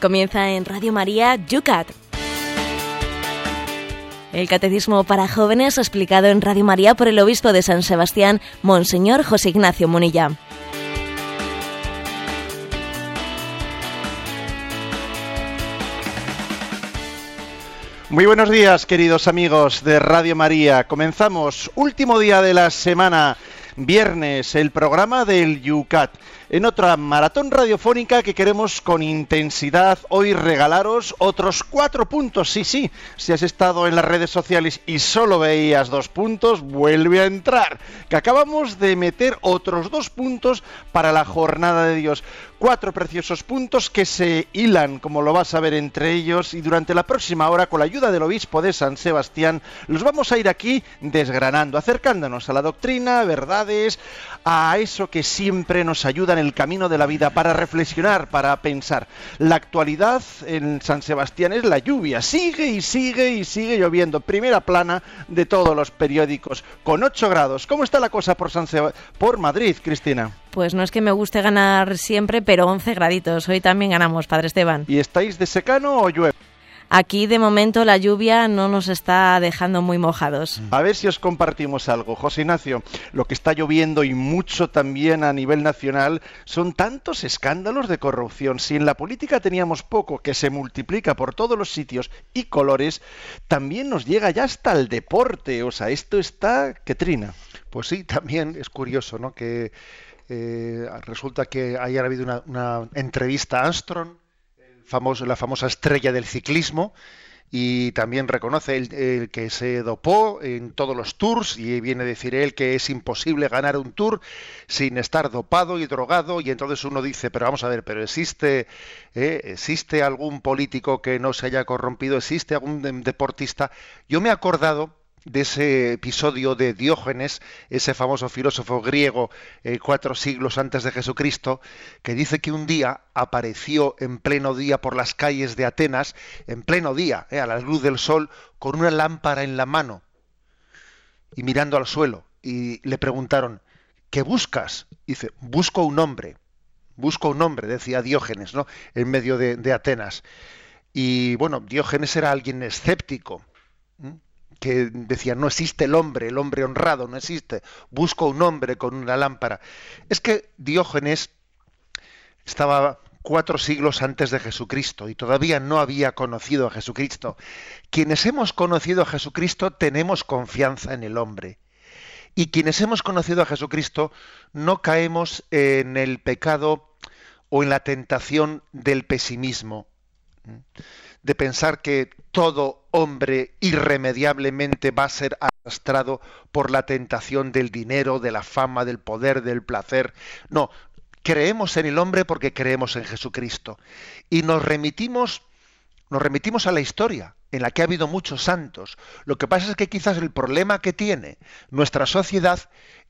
Comienza en Radio María Yucat. El Catecismo para Jóvenes explicado en Radio María por el Obispo de San Sebastián, Monseñor José Ignacio Munilla. Muy buenos días, queridos amigos de Radio María. Comenzamos, último día de la semana, viernes, el programa del Yucat en otra maratón radiofónica que queremos con intensidad hoy regalaros otros cuatro puntos. Sí, sí, si has estado en las redes sociales y solo veías dos puntos, vuelve a entrar, que acabamos de meter otros dos puntos para la jornada de Dios cuatro preciosos puntos que se hilan, como lo vas a ver entre ellos, y durante la próxima hora, con la ayuda del obispo de San Sebastián, los vamos a ir aquí desgranando, acercándonos a la doctrina, verdades, a eso que siempre nos ayuda en el camino de la vida para reflexionar, para pensar. La actualidad en San Sebastián es la lluvia, sigue y sigue y sigue lloviendo, primera plana de todos los periódicos, con 8 grados. ¿Cómo está la cosa por San por Madrid, Cristina? Pues no es que me guste ganar siempre, pero 11 graditos. Hoy también ganamos, Padre Esteban. ¿Y estáis de secano o llueve? Aquí de momento la lluvia no nos está dejando muy mojados. A ver si os compartimos algo. José Ignacio, lo que está lloviendo y mucho también a nivel nacional son tantos escándalos de corrupción. Si en la política teníamos poco que se multiplica por todos los sitios y colores, también nos llega ya hasta el deporte. O sea, esto está que trina. Pues sí, también es curioso, ¿no? Que eh, resulta que ayer ha habido una, entrevista a Armstrong, famoso, la famosa estrella del ciclismo, y también reconoce el, que se dopó en todos los tours y viene a decir él que es imposible ganar un tour sin estar dopado y drogado y entonces uno dice pero vamos a ver pero existe eh, existe algún político que no se haya corrompido existe algún deportista yo me he acordado de ese episodio de Diógenes, ese famoso filósofo griego eh, cuatro siglos antes de Jesucristo, que dice que un día apareció en pleno día por las calles de Atenas, en pleno día, eh, a la luz del sol, con una lámpara en la mano y mirando al suelo. Y le preguntaron, ¿qué buscas? dice, busco un hombre, busco un hombre, decía Diógenes, ¿no? En medio de, Atenas. Y bueno, Diógenes era alguien escéptico que decía, no existe el hombre, el hombre honrado, no existe, busco un hombre con una lámpara. Es que Diógenes estaba cuatro siglos antes de Jesucristo y todavía no había conocido a Jesucristo. Quienes hemos conocido a Jesucristo tenemos confianza en el hombre. Y quienes hemos conocido a Jesucristo no caemos en el pecado o en la tentación del pesimismo de pensar que todo hombre irremediablemente va a ser arrastrado por la tentación del dinero, de la fama, del poder, del placer. No, creemos en el hombre porque creemos en Jesucristo. Y nos remitimos, nos remitimos a la historia, en la que ha habido muchos santos. Lo que pasa es que quizás el problema que tiene nuestra sociedad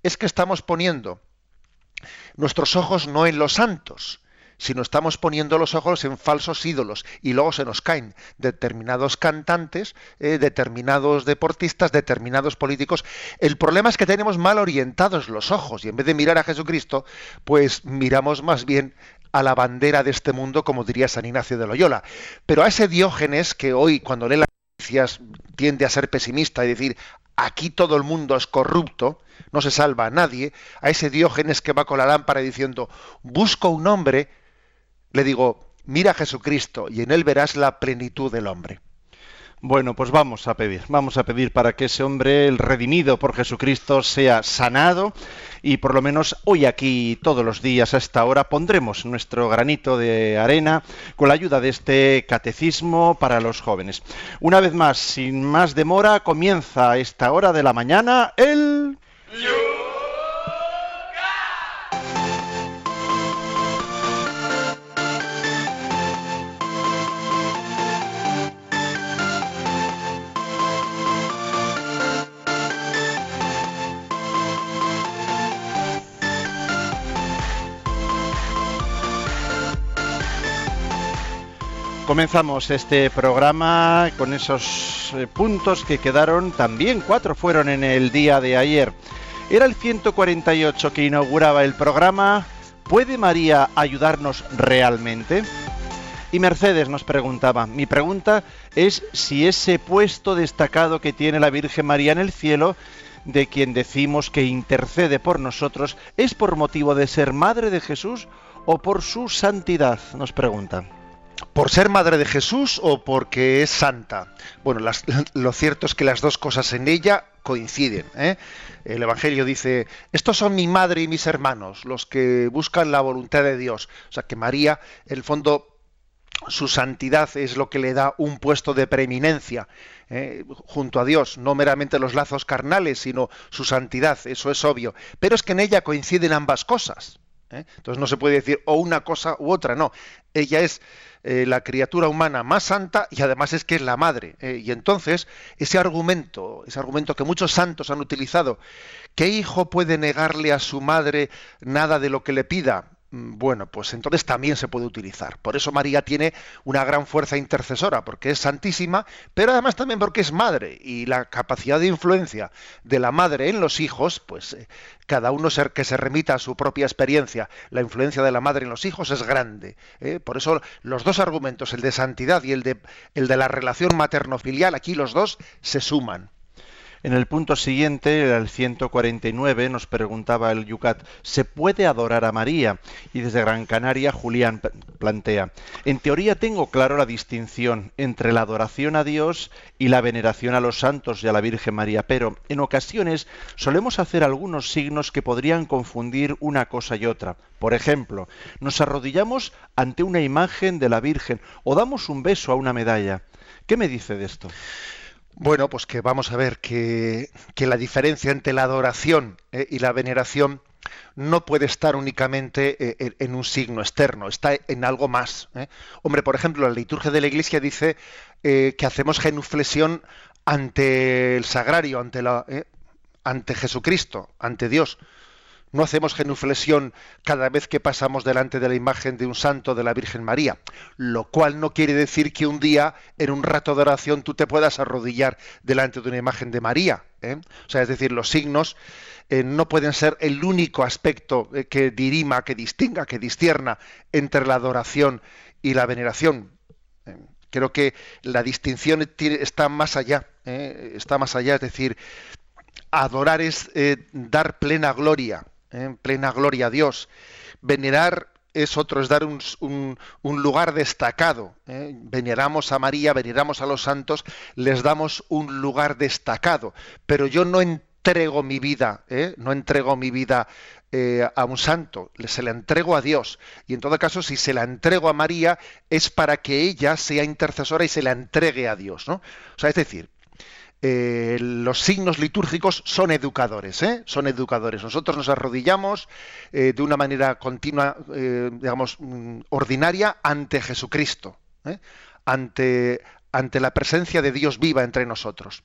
es que estamos poniendo nuestros ojos no en los santos, si no estamos poniendo los ojos en falsos ídolos y luego se nos caen determinados cantantes, eh, determinados deportistas, determinados políticos. El problema es que tenemos mal orientados los ojos y en vez de mirar a Jesucristo, pues miramos más bien a la bandera de este mundo, como diría San Ignacio de Loyola. Pero a ese Diógenes que hoy, cuando lee las noticias, tiende a ser pesimista y decir, aquí todo el mundo es corrupto, no se salva a nadie, a ese Diógenes que va con la lámpara diciendo, busco un hombre le digo, mira a Jesucristo y en él verás la plenitud del hombre. Bueno, pues vamos a pedir, vamos a pedir para que ese hombre, el redimido por Jesucristo, sea sanado y por lo menos hoy aquí, todos los días a esta hora, pondremos nuestro granito de arena con la ayuda de este catecismo para los jóvenes. Una vez más, sin más demora, comienza a esta hora de la mañana el... Comenzamos este programa con esos eh, puntos que quedaron, también cuatro fueron en el día de ayer. Era el 148 que inauguraba el programa. ¿Puede María ayudarnos realmente? Y Mercedes nos preguntaba, mi pregunta es si ese puesto destacado que tiene la Virgen María en el cielo, de quien decimos que intercede por nosotros, es por motivo de ser madre de Jesús o por su santidad, nos pregunta. ¿Por ser madre de Jesús o porque es santa? Bueno, lo cierto es que las dos cosas en ella coinciden. ¿eh? El Evangelio dice, estos son mi madre y mis hermanos, los que buscan la voluntad de Dios. O sea que María, en el fondo, su santidad es lo que le da un puesto de preeminencia ¿eh? junto a Dios, no meramente los lazos carnales, sino su santidad, eso es obvio. Pero es que en ella coinciden ambas cosas. ¿Eh? Entonces no se puede decir o una cosa u otra, no. Ella es eh, la criatura humana más santa y además es que es la madre. y entonces ese argumento, ese argumento que muchos santos han utilizado, ¿qué hijo puede negarle a su madre nada de lo que le pida? Mm, bueno, pues entonces también se puede utilizar. Por eso María tiene una gran fuerza intercesora, porque es santísima, pero además también porque es madre. Y la capacidad de influencia de la madre en los hijos, pues eh, cada uno ser, que se remita a su propia experiencia, la influencia de la madre en los hijos es grande. ¿eh? Por eso los dos argumentos, el de santidad y el de, el de la relación materno-filial, aquí los dos se suman. En el punto siguiente, el 149, nos preguntaba el Yucat, ¿se puede adorar a María? Y desde Gran Canaria, Julián plantea, en teoría tengo claro la distinción entre la adoración a Dios y la veneración a los santos y a la Virgen María, pero en ocasiones solemos hacer algunos signos que podrían confundir una cosa y otra. Por ejemplo, nos arrodillamos ante una imagen de la Virgen o damos un beso a una medalla. ¿Qué me dice de esto? Bueno, pues que vamos a ver que, la diferencia entre la adoración eh, y la veneración no puede estar únicamente eh, en un signo externo, está en algo más. ¿eh? Hombre, por ejemplo, la liturgia de la Iglesia dice que hacemos genuflexión ante el sagrario, ante, la, ante Jesucristo, ante Dios. No hacemos genuflexión cada vez que pasamos delante de la imagen de un santo de la Virgen María, lo cual no quiere decir que un día, en un rato de oración, tú te puedas arrodillar delante de una imagen de María. ¿eh? O sea, es decir, los signos eh, no pueden ser el único aspecto eh, que dirima, que distinga, que distierna entre la adoración y la veneración. Creo que la distinción está más allá, está más allá, es decir, adorar es dar plena gloria en plena gloria a Dios. Venerar es otro, es dar un, un, lugar destacado. ¿eh? Veneramos a María, veneramos a los santos, les damos un lugar destacado. Pero yo no entrego mi vida, ¿eh? no entrego mi vida eh, a un santo, se la entrego a Dios. Y en todo caso, si se la entrego a María, es para que ella sea intercesora y se la entregue a Dios. ¿no? O sea, es decir, eh, los signos litúrgicos son educadores, ¿eh? son educadores. Nosotros nos arrodillamos eh, de una manera continua, digamos, mm, ordinaria ante Jesucristo, ante, ante la presencia de Dios viva entre nosotros.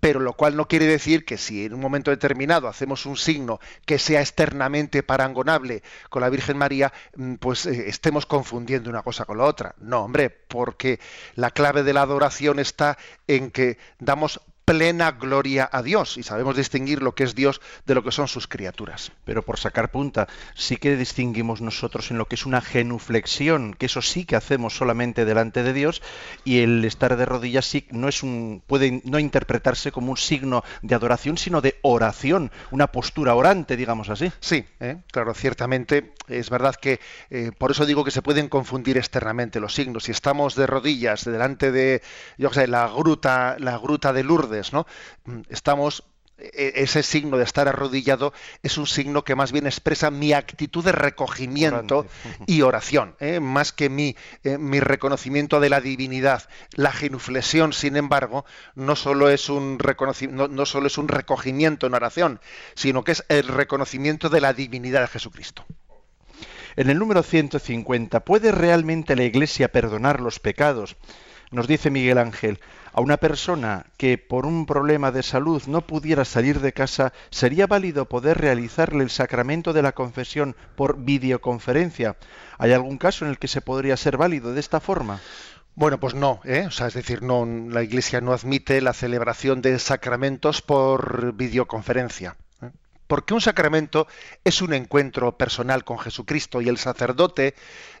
Pero lo cual no quiere decir que si en un momento determinado hacemos un signo que sea externamente parangonable con la Virgen María, mm, pues estemos confundiendo una cosa con la otra. No, hombre, porque la clave de la adoración está en que damos plena gloria a Dios y sabemos distinguir lo que es Dios de lo que son sus criaturas. Pero por sacar punta, sí que distinguimos nosotros en lo que es una genuflexión, que eso sí que hacemos solamente delante de Dios y el estar de rodillas sí no es un puede no interpretarse como un signo de adoración, sino de oración, una postura orante, digamos así. Sí, ¿eh? claro, ciertamente es verdad que eh, por eso digo que se pueden confundir externamente los signos. Si estamos de rodillas delante de, yo sé, la gruta, la gruta de Lourdes ¿no? Mm, estamos e, ese signo de estar arrodillado es un signo que más bien expresa mi actitud de recogimiento y oración, ¿eh? más que mi, eh, mi, reconocimiento de la divinidad. La genuflexión, sin embargo, no solo, es un no, no solo es un recogimiento en oración, sino que es el reconocimiento de la divinidad de Jesucristo. En el número 150, ¿puede realmente la Iglesia perdonar los pecados? Nos dice Miguel Ángel, a una persona que por un problema de salud no pudiera salir de casa, ¿sería válido poder realizarle el sacramento de la confesión por videoconferencia? ¿Hay algún caso en el que se podría ser válido de esta forma? Bueno, pues no, ¿eh? o sea, es decir, no, la Iglesia no admite la celebración de sacramentos por videoconferencia. ¿eh? Porque un sacramento es un encuentro personal con Jesucristo y el sacerdote,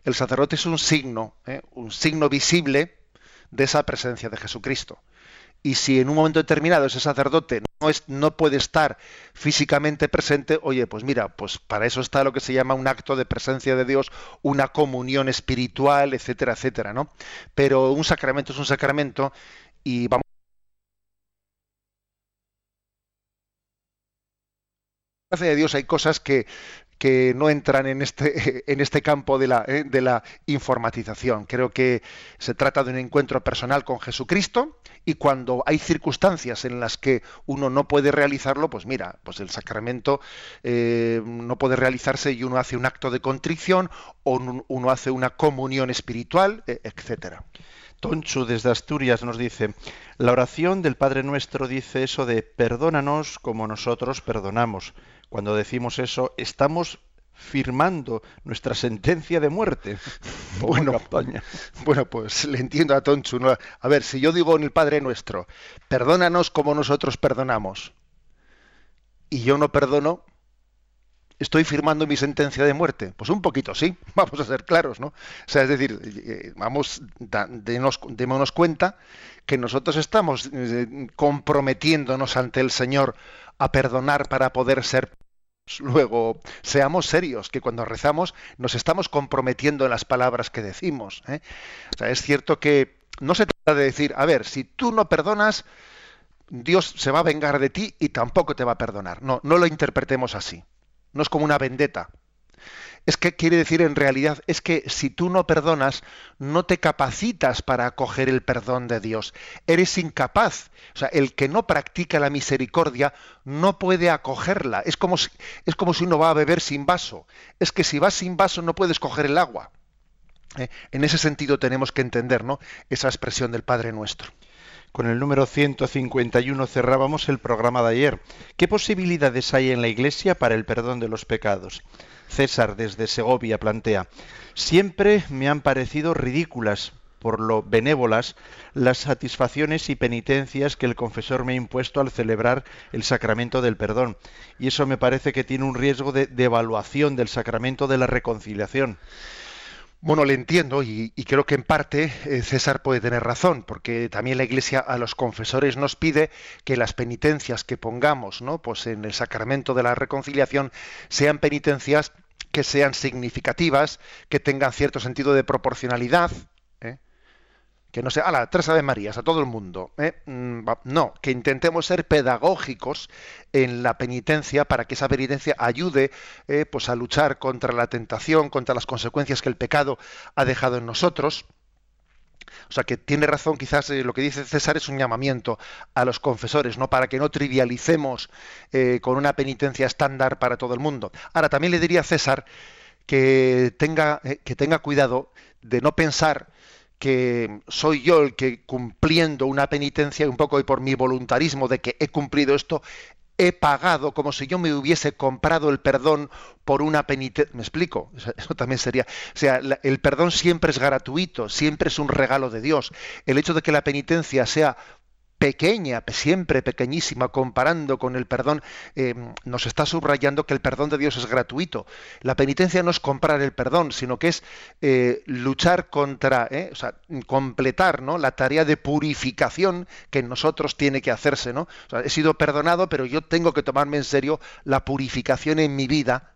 el sacerdote es un signo, ¿eh? un signo visible de esa presencia de Jesucristo. Y si en un momento determinado ese sacerdote no, es, no puede estar físicamente presente, oye, pues mira, pues para eso está lo que se llama un acto de presencia de Dios, una comunión espiritual, etcétera, etcétera, ¿no? Pero un sacramento es un sacramento y vamos gracia de Dios hay cosas que, que no entran en este, en este campo de la, eh, de la informatización. Creo que se trata de un encuentro personal con Jesucristo y cuando hay circunstancias en las que uno no puede realizarlo, pues mira, pues el sacramento eh, no puede realizarse y uno hace un acto de contrición o uno hace una comunión espiritual, e, etcétera. Tonchu desde Asturias nos dice, la oración del Padre Nuestro dice eso de perdónanos como nosotros perdonamos. Cuando decimos eso, estamos firmando nuestra sentencia de muerte. Bueno, bueno, pues le entiendo a Tonchu. A ver, si yo digo en el Padre Nuestro, perdónanos como nosotros perdonamos, y yo no perdono, estoy firmando mi sentencia de muerte. Pues un poquito sí, vamos a ser claros, ¿no? O sea, es decir, eh, vamos, démonos cuenta que nosotros estamos eh, comprometiéndonos ante el Señor a perdonar para poder ser Luego, seamos serios, que cuando rezamos nos estamos comprometiendo en las palabras que decimos. ¿eh? Es cierto que no se trata de decir, a ver, si tú no perdonas, Dios se va a vengar de ti y tampoco te va a perdonar. No, no lo interpretemos así. No es como una vendetta. Es que quiere decir en realidad, es que si tú no perdonas, no te capacitas para acoger el perdón de Dios. Eres incapaz. O sea, el que no practica la misericordia no puede acogerla. Es como si, es como si uno va a beber sin vaso. Es que si vas sin vaso no puedes coger el agua. ¿Eh? En ese sentido tenemos que entender ¿no? esa expresión del Padre Nuestro. Con el número 151 cerrábamos el programa de ayer. ¿Qué posibilidades hay en la Iglesia para el perdón de los pecados? César desde Segovia plantea, siempre me han parecido ridículas, por lo benévolas, las satisfacciones y penitencias que el confesor me ha impuesto al celebrar el sacramento del perdón. Y eso me parece que tiene un riesgo de devaluación del sacramento de la reconciliación. Bueno, le entiendo y, creo que en parte eh, César puede tener razón, porque también la Iglesia a los confesores nos pide que las penitencias que pongamos, ¿no? Pues en el sacramento de la reconciliación sean penitencias que sean significativas, que tengan cierto sentido de proporcionalidad, que no sea, ala, tres Ave Marías a todo el mundo. ¿eh? Mm, no, que intentemos ser pedagógicos en la penitencia para que esa penitencia ayude eh, pues a luchar contra la tentación, contra las consecuencias que el pecado ha dejado en nosotros. O sea que tiene razón, quizás eh, lo que dice César es un llamamiento a los confesores, ¿no? Para que no trivialicemos con una penitencia estándar para todo el mundo. Ahora, también le diría a César que tenga, que tenga cuidado de no pensar que soy yo el que cumpliendo una penitencia, un poco y por mi voluntarismo de que he cumplido esto, he pagado como si yo me hubiese comprado el perdón por una penitencia. ¿Me explico? Eso también sería. O sea, el perdón siempre es gratuito, siempre es un regalo de Dios. El hecho de que la penitencia sea pequeña, siempre pequeñísima, comparando con el perdón, eh, nos está subrayando que el perdón de Dios es gratuito. La penitencia no es comprar el perdón, sino que es eh, luchar contra, eh, o sea, completar ¿no? la tarea de purificación que en nosotros tiene que hacerse. ¿no? he sido perdonado, pero yo tengo que tomarme en serio la purificación en mi vida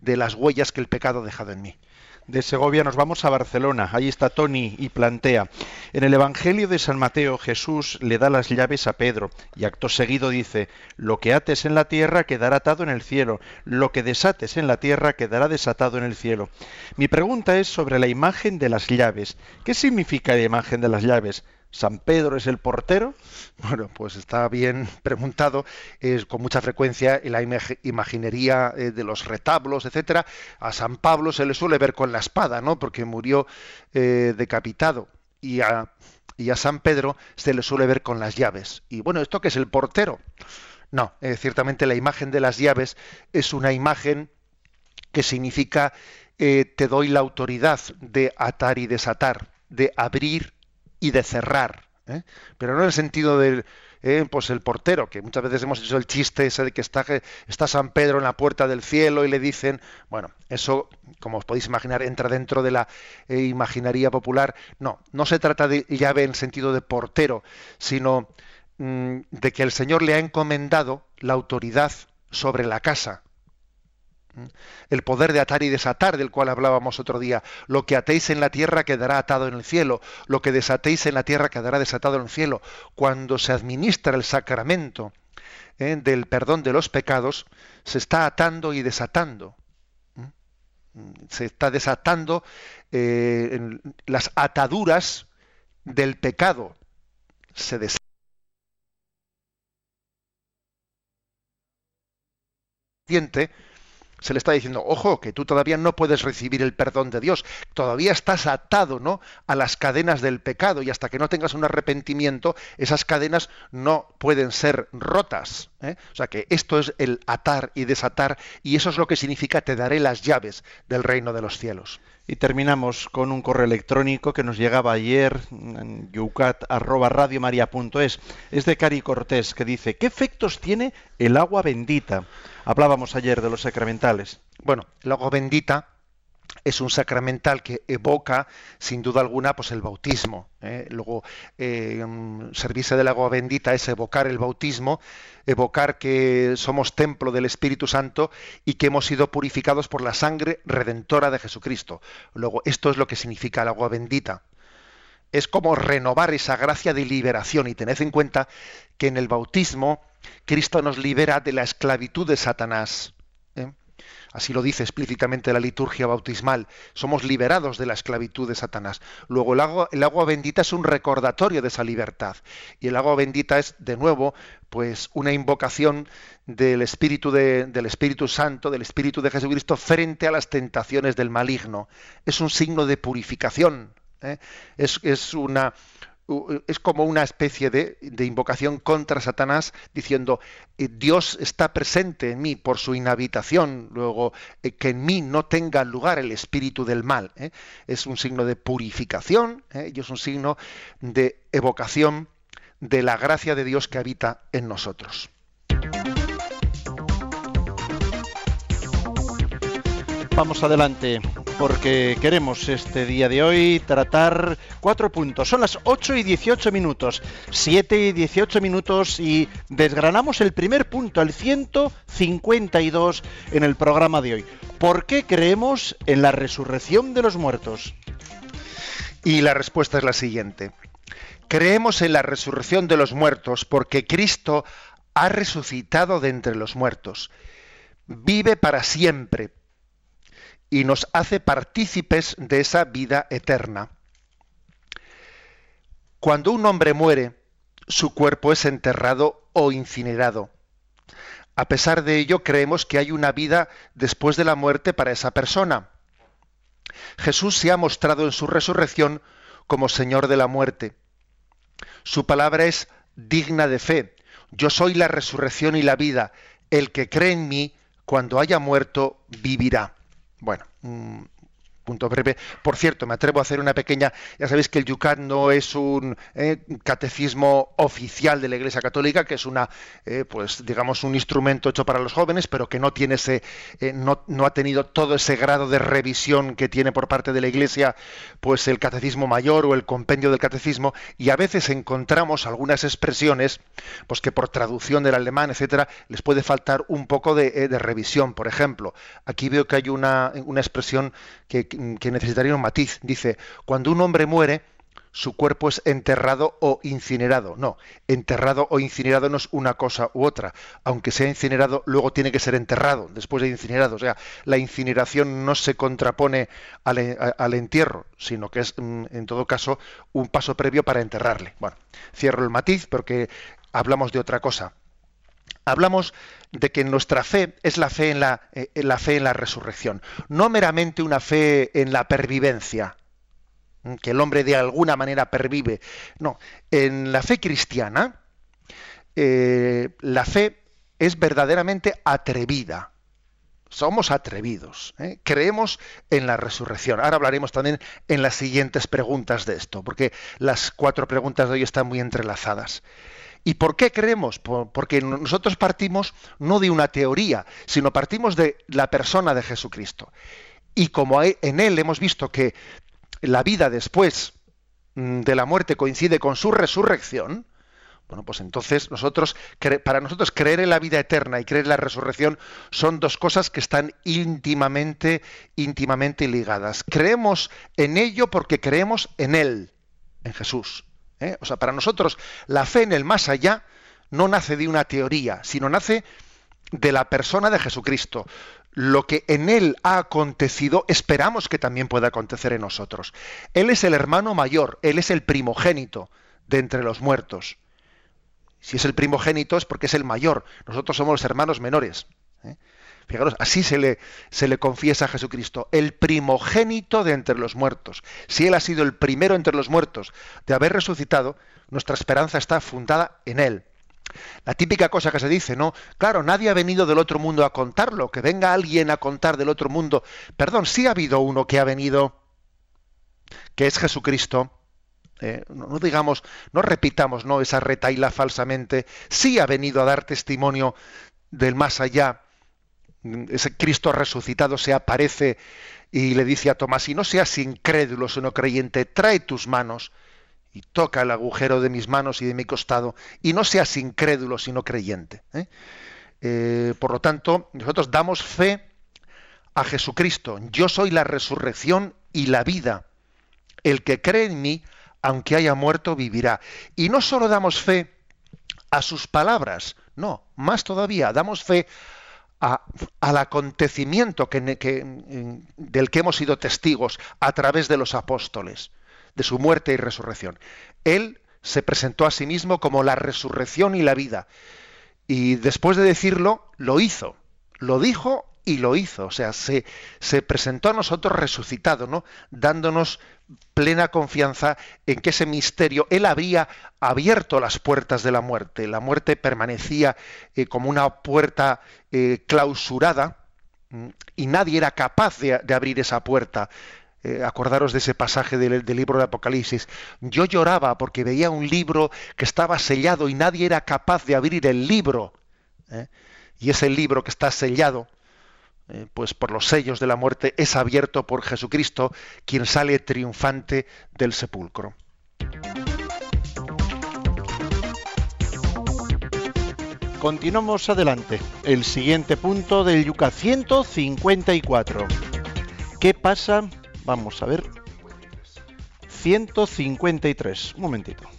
de las huellas que el pecado ha dejado en mí de Segovia nos vamos a Barcelona. Ahí está Tony y plantea. En el Evangelio de San Mateo Jesús le da las llaves a Pedro y acto seguido dice, lo que ates en la tierra quedará atado en el cielo, lo que desates en la tierra quedará desatado en el cielo. Mi pregunta es sobre la imagen de las llaves. ¿Qué significa la imagen de las llaves? ¿San Pedro es el portero? Bueno, pues está bien preguntado. Es con mucha frecuencia en la imaginería eh, de los retablos, etcétera. A San Pablo se le suele ver con la espada, ¿no? Porque murió eh, decapitado. Y a, y a San Pedro se le suele ver con las llaves. Y bueno, ¿esto qué es el portero? No, eh, ciertamente la imagen de las llaves es una imagen que significa te doy la autoridad de atar y desatar, de abrir y de cerrar, ¿eh? pero no en el sentido de eh, pues el portero, que muchas veces hemos hecho el chiste ese de que está, está San Pedro en la puerta del cielo y le dicen, bueno, eso, como os podéis imaginar, entra dentro de la eh, imaginaría popular. No, no se trata de llave en sentido de portero, sino mm, de que el Señor le ha encomendado la autoridad sobre la casa el poder de atar y desatar del cual hablábamos otro día. Lo que atéis en la tierra quedará atado en el cielo, lo que desatéis en la tierra quedará desatado en el cielo. Cuando se administra el sacramento ¿eh? del perdón de los pecados, se está atando y desatando. Se está desatando eh, las ataduras del pecado. Se desatan se le está diciendo, ojo, que tú todavía no puedes recibir el perdón de Dios, todavía estás atado, ¿no? a las cadenas del pecado y hasta que no tengas un arrepentimiento, esas cadenas no pueden ser rotas. ¿Eh? O sea que esto es el atar y desatar y eso es lo que significa te daré las llaves del reino de los cielos. Y terminamos con un correo electrónico que nos llegaba ayer en yucat@radiomaria.es. Es de Cari Cortés que dice, ¿qué efectos tiene el agua bendita? Hablábamos ayer de los sacramentales. Bueno, el agua bendita es un sacramental que evoca, sin duda alguna, pues el bautismo. ¿eh? Luego, eh, servirse del agua bendita es evocar el bautismo, evocar que somos templo del Espíritu Santo y que hemos sido purificados por la sangre redentora de Jesucristo. Luego, esto es lo que significa el agua bendita. Es como renovar esa gracia de liberación y tened en cuenta que en el bautismo Cristo nos libera de la esclavitud de Satanás. Así lo dice explícitamente la liturgia bautismal. Somos liberados de la esclavitud de Satanás. Luego el agua, bendita es un recordatorio de esa libertad. Y el agua bendita es, de nuevo, pues una invocación del Espíritu, del Espíritu Santo, del Espíritu de Jesucristo frente a las tentaciones del maligno. Es un signo de purificación. ¿eh? es una, es como una especie de, invocación contra Satanás diciendo eh, Dios está presente en mí por su inhabitación, luego eh, que en mí no tenga lugar el espíritu del mal. ¿eh? Es un signo de purificación y es un signo de evocación de la gracia de Dios que habita en nosotros. Vamos adelante porque queremos este día de hoy tratar cuatro puntos. Son las 8 y 18 minutos, 7 y 18 minutos y desgranamos el primer punto, el 152 en el programa de hoy. ¿Por qué creemos en la resurrección de los muertos? Y la respuesta es la siguiente. Creemos en la resurrección de los muertos porque Cristo ha resucitado de entre los muertos. Vive para siempre y nos hace partícipes de esa vida eterna. Cuando un hombre muere, su cuerpo es enterrado o incinerado. A pesar de ello, creemos que hay una vida después de la muerte para esa persona. Jesús se ha mostrado en su resurrección como Señor de la muerte. Su palabra es digna de fe. Yo soy la resurrección y la vida. El que cree en mí, cuando haya muerto, vivirá. Bueno, un punto breve. Por cierto, me atrevo a hacer una pequeña. Ya sabéis que el Yucat no es un eh, catecismo oficial de la Iglesia Católica, que es una, eh, pues digamos, un instrumento hecho para los jóvenes, pero que no tiene ese, eh, no, no, ha tenido todo ese grado de revisión que tiene por parte de la Iglesia, pues el catecismo mayor o el compendio del catecismo. Y a veces encontramos algunas expresiones, pues que por traducción del alemán, etcétera, les puede faltar un poco de, de revisión. Por ejemplo, aquí veo que hay una, una expresión que que necesitaría un matiz. Dice, cuando un hombre muere, su cuerpo es enterrado o incinerado. No, enterrado o incinerado no es una cosa u otra. Aunque sea incinerado, luego tiene que ser enterrado después de incinerado. O sea, la incineración no se contrapone al, entierro, sino que es, mm, en todo caso, un paso previo para enterrarle. Bueno, cierro el matiz porque hablamos de otra cosa hablamos de que nuestra fe es la fe en la, eh, la, fe en la resurrección, no meramente una fe en la pervivencia, que el hombre de alguna manera pervive. No, en la fe cristiana, eh, la fe es verdaderamente atrevida. Somos atrevidos, ¿eh? creemos en la resurrección. Ahora hablaremos también en las siguientes preguntas de esto, porque las cuatro preguntas de hoy están muy entrelazadas. ¿Y por qué creemos? porque nosotros partimos no de una teoría, sino partimos de la persona de Jesucristo. Y como en Él hemos visto que la vida después mm, de la muerte coincide con su resurrección, bueno, pues entonces nosotros, para nosotros creer en la vida eterna y creer en la resurrección son dos cosas que están íntimamente, íntimamente ligadas. Creemos en ello porque creemos en Él, en Jesús. ¿Eh? O sea, para nosotros la fe en el más allá no nace de una teoría, sino nace de la persona de Jesucristo. Lo que en Él ha acontecido, esperamos que también pueda acontecer en nosotros. Él es el hermano mayor, Él es el primogénito de entre los muertos. Si es el primogénito es porque es el mayor. Nosotros somos los hermanos menores. ¿eh? Fijaros, así se le, se le confiesa a Jesucristo, el primogénito de entre los muertos. Si Él ha sido el primero entre los muertos de haber resucitado, nuestra esperanza está fundada en Él. La típica cosa que se dice, ¿no? Claro, nadie ha venido del otro mundo a contarlo, que venga alguien a contar del otro mundo. Perdón, sí ha habido uno que ha venido, que es Jesucristo, eh, no, digamos, no repitamos ¿no? esa retaila falsamente, sí ha venido a dar testimonio del más allá. Ese Cristo resucitado se aparece y le dice a Tomás, y no seas incrédulo, sino creyente, trae tus manos y toca el agujero de mis manos y de mi costado, y no seas incrédulo, sino creyente. ¿eh? Eh, por lo tanto, nosotros damos fe a Jesucristo. Yo soy la resurrección y la vida. El que cree en mí, aunque haya muerto, vivirá. Y no solo damos fe a sus palabras, no, más todavía, damos fe al acontecimiento que, del que hemos sido testigos a través de los apóstoles, de su muerte y resurrección. Él se presentó a sí mismo como la resurrección y la vida. Y después de decirlo, lo hizo. Lo dijo y lo hizo. O sea, se, se presentó a nosotros resucitado, ¿no? Dándonos plena confianza en que ese misterio, él había abierto las puertas de la muerte. La muerte permanecía eh, como una puerta eh, clausurada mm, y nadie era capaz de, abrir esa puerta. Eh, acordaros de ese pasaje del, del, libro de Apocalipsis. Yo lloraba porque veía un libro que estaba sellado y nadie era capaz de abrir el libro. Y ese libro que está sellado eh, pues por los sellos de la muerte, es abierto por Jesucristo, quien sale triunfante del sepulcro. Continuamos adelante. El siguiente punto del Yuca 154. ¿Qué pasa? Vamos a ver. 153. Un momentito.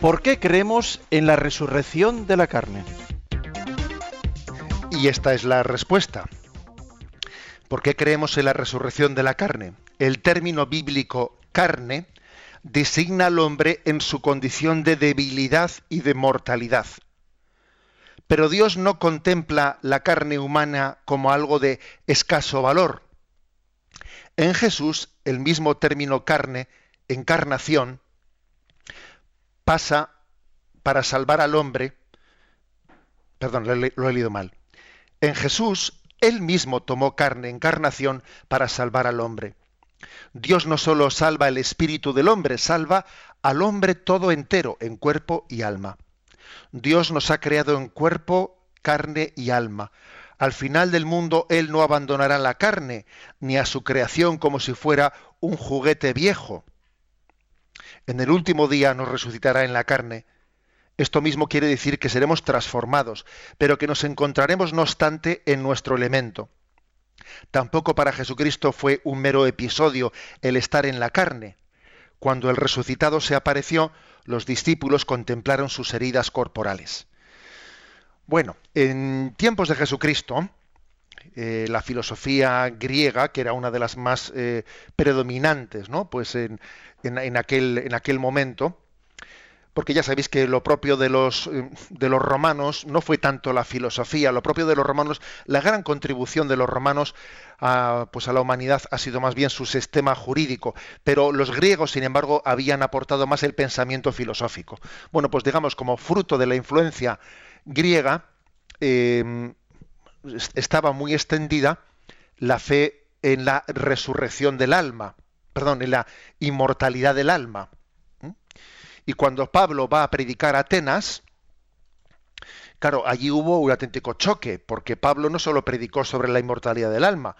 ¿Por qué creemos en la resurrección de la carne? Y esta es la respuesta. ¿Por qué creemos en la resurrección de la carne? El término bíblico carne designa al hombre en su condición de debilidad y de mortalidad. Pero Dios no contempla la carne humana como algo de escaso valor. En Jesús, el mismo término carne, encarnación, pasa para salvar al hombre, perdón, lo he leído mal, en Jesús, Él mismo tomó carne, encarnación, para salvar al hombre. Dios no solo salva el espíritu del hombre, salva al hombre todo entero, en cuerpo y alma. Dios nos ha creado en cuerpo, carne y alma. Al final del mundo Él no abandonará la carne, ni a su creación como si fuera un juguete viejo. En el último día nos resucitará en la carne, esto mismo quiere decir que seremos transformados, pero que nos encontraremos no obstante en nuestro elemento. Tampoco para Jesucristo fue un mero episodio el estar en la carne. Cuando el resucitado se apareció, los discípulos contemplaron sus heridas corporales. Bueno, en tiempos de Jesucristo, eh, la filosofía griega, que era una de las más eh, predominantes, ¿no? Pues en, aquel, en aquel momento, porque ya sabéis que lo propio de los, eh, de los romanos no fue tanto la filosofía, lo propio de los romanos, la gran contribución de los romanos a, pues a la humanidad ha sido más bien su sistema jurídico, pero los griegos, sin embargo, habían aportado más el pensamiento filosófico. Bueno, pues digamos, como fruto de la influencia griega, estaba muy extendida la fe en la resurrección del alma, perdón, en la inmortalidad del alma Y cuando Pablo va a predicar a Atenas, claro, allí hubo un auténtico choque, porque Pablo no solo predicó sobre la inmortalidad del alma,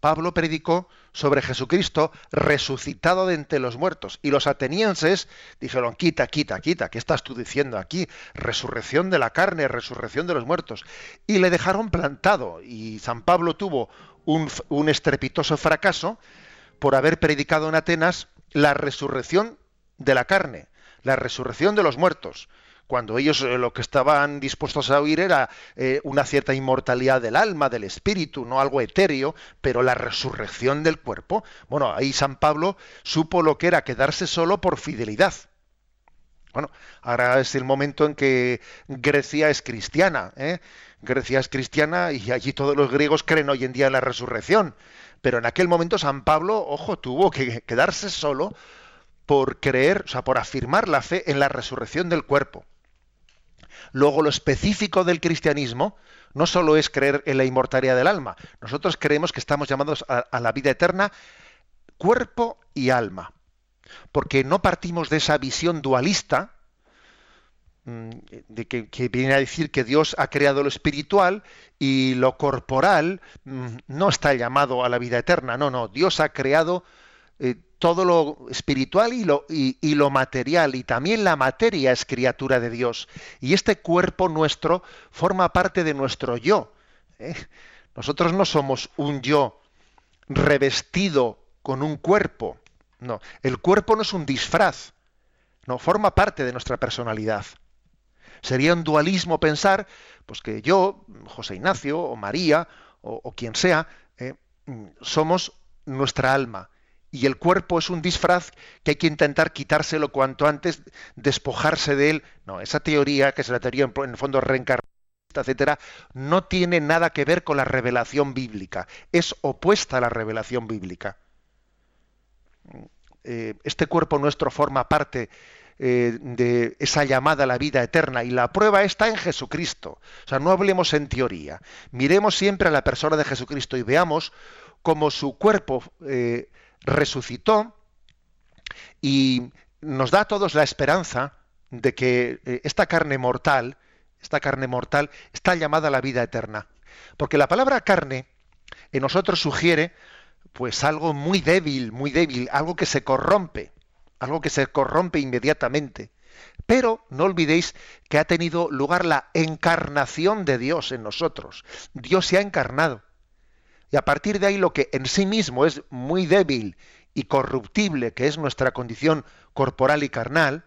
Pablo predicó sobre Jesucristo resucitado de entre los muertos. Y los atenienses dijeron, quita, quita, quita, ¿qué estás tú diciendo aquí? Resurrección de la carne, resurrección de los muertos. Y le dejaron plantado. Y San Pablo tuvo un, un estrepitoso fracaso por haber predicado en Atenas la resurrección de la carne, la resurrección de los muertos cuando ellos eh, lo que estaban dispuestos a oír era eh, una cierta inmortalidad del alma, del espíritu, no algo etéreo, pero la resurrección del cuerpo. Bueno, ahí San Pablo supo lo que era quedarse solo por fidelidad. Bueno, ahora es el momento en que Grecia es cristiana. ¿eh? Grecia es cristiana y allí todos los griegos creen hoy en día en la resurrección. Pero en aquel momento San Pablo, ojo, tuvo que quedarse solo por creer, o sea, por afirmar la fe en la resurrección del cuerpo. Luego, lo específico del cristianismo no solo es creer en la inmortalidad del alma, nosotros creemos que estamos llamados a, la vida eterna cuerpo y alma, porque no partimos de esa visión dualista, mm, de que, viene a decir que Dios ha creado lo espiritual y lo corporal mm, no está llamado a la vida eterna. No, no, Dios ha creado eh, todo lo espiritual y lo, y, lo material, y también la materia es criatura de Dios. Y este cuerpo nuestro forma parte de nuestro yo. ¿eh? Nosotros no somos un yo revestido con un cuerpo. No, el cuerpo no es un disfraz. No, forma parte de nuestra personalidad. Sería un dualismo pensar pues que yo, José Ignacio, o María, o, quien sea, ¿eh? somos nuestra alma y el cuerpo es un disfraz que hay que intentar quitárselo cuanto antes, despojarse de él. No, esa teoría, que es la teoría en el fondo reencarnista, etcétera, no tiene nada que ver con la revelación bíblica. Es opuesta a la revelación bíblica. Eh, este cuerpo nuestro forma parte eh, de esa llamada a la vida eterna y la prueba está en Jesucristo. O sea, no hablemos en teoría. Miremos siempre a la persona de Jesucristo y veamos cómo su cuerpo eh, resucitó y nos da a todos la esperanza de que eh, esta carne mortal, esta carne mortal, está llamada a la vida eterna. Porque la palabra carne en nosotros sugiere pues algo muy débil, muy débil, algo que se corrompe, algo que se corrompe inmediatamente. Pero no olvidéis que ha tenido lugar la encarnación de Dios en nosotros. Dios se ha encarnado. Y a partir de ahí lo que en sí mismo es muy débil y corruptible, que es nuestra condición corporal y carnal,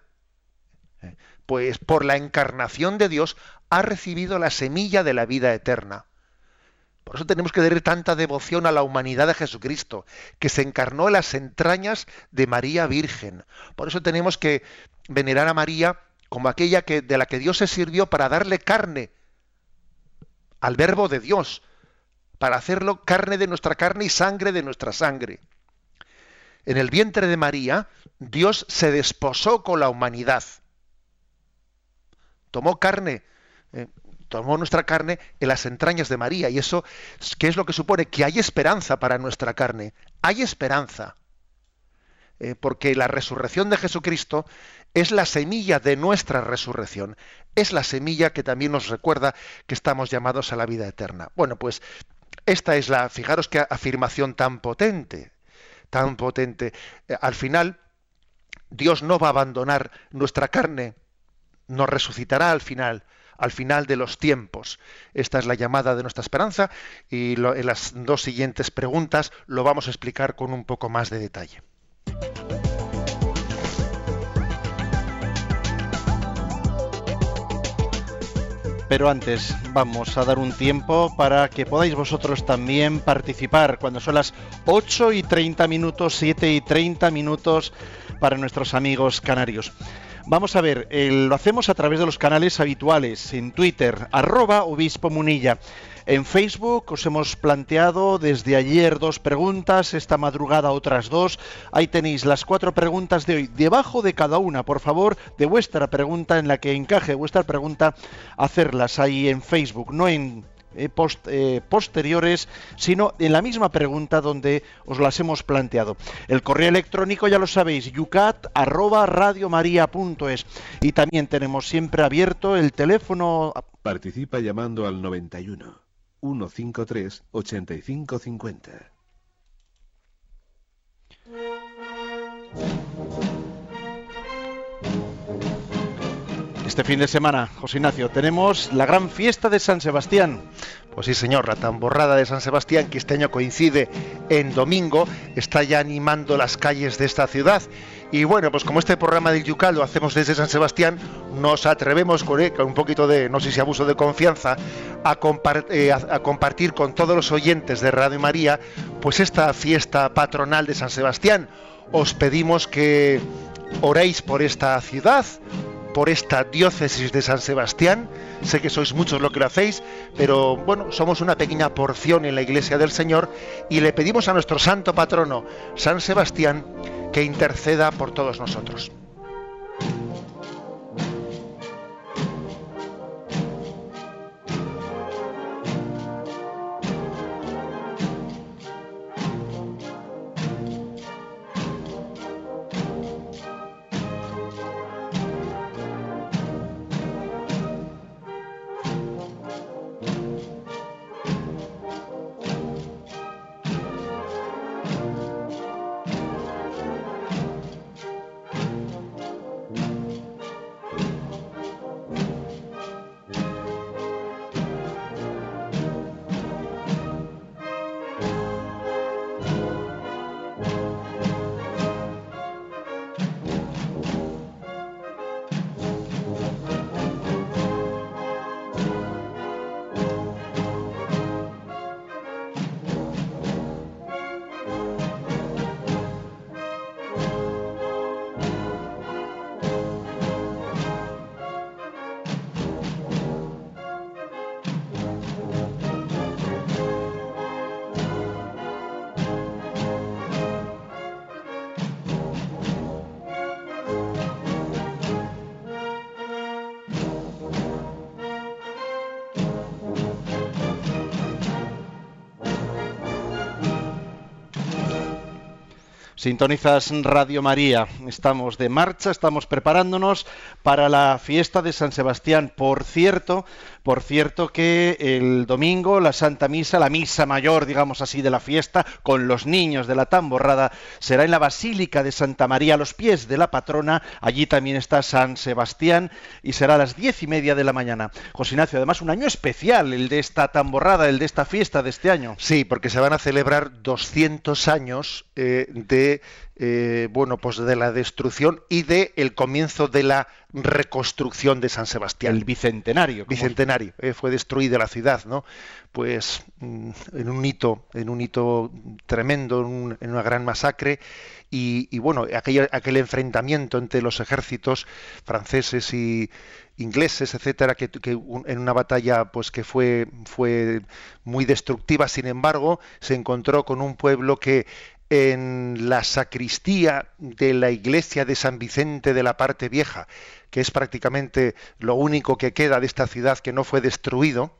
eh, pues por la encarnación de Dios ha recibido la semilla de la vida eterna. Por eso tenemos que dar tanta devoción a la humanidad de Jesucristo, que se encarnó en las entrañas de María Virgen. Por eso tenemos que venerar a María como aquella que, de la que Dios se sirvió para darle carne al verbo de Dios, para hacerlo carne de nuestra carne y sangre de nuestra sangre. En el vientre de María, Dios se desposó con la humanidad. Tomó carne, eh, tomó nuestra carne en las entrañas de María. ¿Y eso qué es lo que supone? Que hay esperanza para nuestra carne. Hay esperanza. Eh, porque la resurrección de Jesucristo es la semilla de nuestra resurrección. Es la semilla que también nos recuerda que estamos llamados a la vida eterna. Bueno, pues esta es la, fijaros qué afirmación tan potente, tan potente. Eh, al final, Dios no va a abandonar nuestra carne, nos resucitará al final, al final de los tiempos. Esta es la llamada de nuestra esperanza y en las dos siguientes preguntas lo vamos a explicar con un poco más de detalle. Pero antes vamos a dar un tiempo para que podáis vosotros también participar cuando son las 8 y 30 minutos, 7 y 30 minutos para nuestros amigos canarios. Vamos a ver, lo hacemos a través de los canales habituales, en Twitter, arroba obispo munilla. En Facebook os hemos planteado desde ayer dos preguntas, esta madrugada otras dos. Ahí tenéis las cuatro preguntas de hoy. Debajo de cada una, por favor, de vuestra pregunta, en la que encaje vuestra pregunta, hacerlas ahí en Facebook, no en eh, eh, posteriores, sino en la misma pregunta donde os las hemos planteado. El correo electrónico ya lo sabéis, yucat@radiomaria.es y también tenemos siempre abierto el teléfono. Participa llamando al 91 153 8550. Este fin de semana, José Ignacio, tenemos la gran fiesta de San Sebastián. Pues sí, señor, la tamborrada de San Sebastián, que este año coincide en domingo, está ya animando las calles de esta ciudad. Y bueno, pues como este programa del Yucal lo hacemos desde San Sebastián, nos atrevemos con, eh, un poquito de, no sé si abuso de confianza, eh, a, compartir con todos los oyentes de Radio María, pues esta fiesta patronal de San Sebastián. Os pedimos que oréis por esta ciudad, por esta diócesis de San Sebastián. Sé que sois muchos lo que lo hacéis, pero bueno, somos una pequeña porción en la iglesia del Señor y le pedimos a nuestro santo patrono, San Sebastián, que interceda por todos nosotros. Sintonizas Radio María. Estamos de marcha, estamos preparándonos para la fiesta de San Sebastián. Por cierto, por cierto que el domingo la Santa Misa, la misa mayor, digamos así, de la fiesta, con los niños de la tamborrada, será en la Basílica de Santa María, a los pies de la patrona. Allí también está San Sebastián y será a las diez y media de la mañana. José Ignacio, además un año especial, el de esta tamborrada, el de esta fiesta de este año. Sí, porque se van a celebrar 200 años eh, de eh, bueno, pues de la destrucción y de el comienzo de la reconstrucción de San Sebastián. El bicentenario. Bicentenario, eh, fue destruida la ciudad, ¿no? Pues mm, en un hito, en un hito tremendo, en, una gran masacre y, bueno, aquel, aquel enfrentamiento entre los ejércitos franceses y ingleses, etcétera, que, que, en una batalla pues que fue fue muy destructiva, sin embargo, se encontró con un pueblo que en la sacristía de la iglesia de San Vicente de la parte vieja, que es prácticamente lo único que queda de esta ciudad que no fue destruido,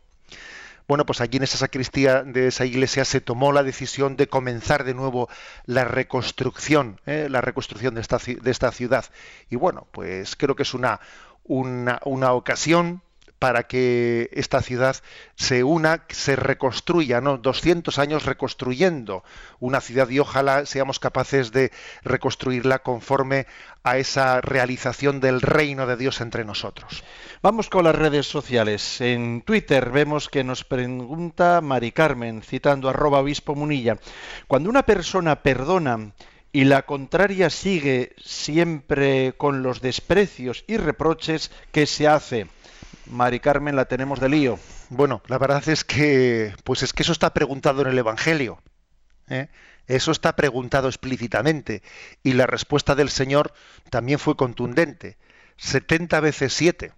bueno, pues allí en esa sacristía de esa iglesia se tomó la decisión de comenzar de nuevo la reconstrucción, ¿eh? la reconstrucción de esta, de esta ciudad. Y bueno, pues creo que es una, una, una ocasión para que esta ciudad se una, se reconstruya, ¿no? 200 años reconstruyendo una ciudad y ojalá seamos capaces de reconstruirla conforme a esa realización del reino de Dios entre nosotros. Vamos con las redes sociales. En Twitter vemos que nos pregunta Mari Carmen, citando arroba obispo Munilla, cuando una persona perdona y la contraria sigue siempre con los desprecios y reproches que se hace, Mari Carmen la tenemos de lío. Bueno, la verdad es que, pues es que eso está preguntado en el Evangelio. ¿eh? Eso está preguntado explícitamente. Y la respuesta del Señor también fue contundente. 70 veces 7.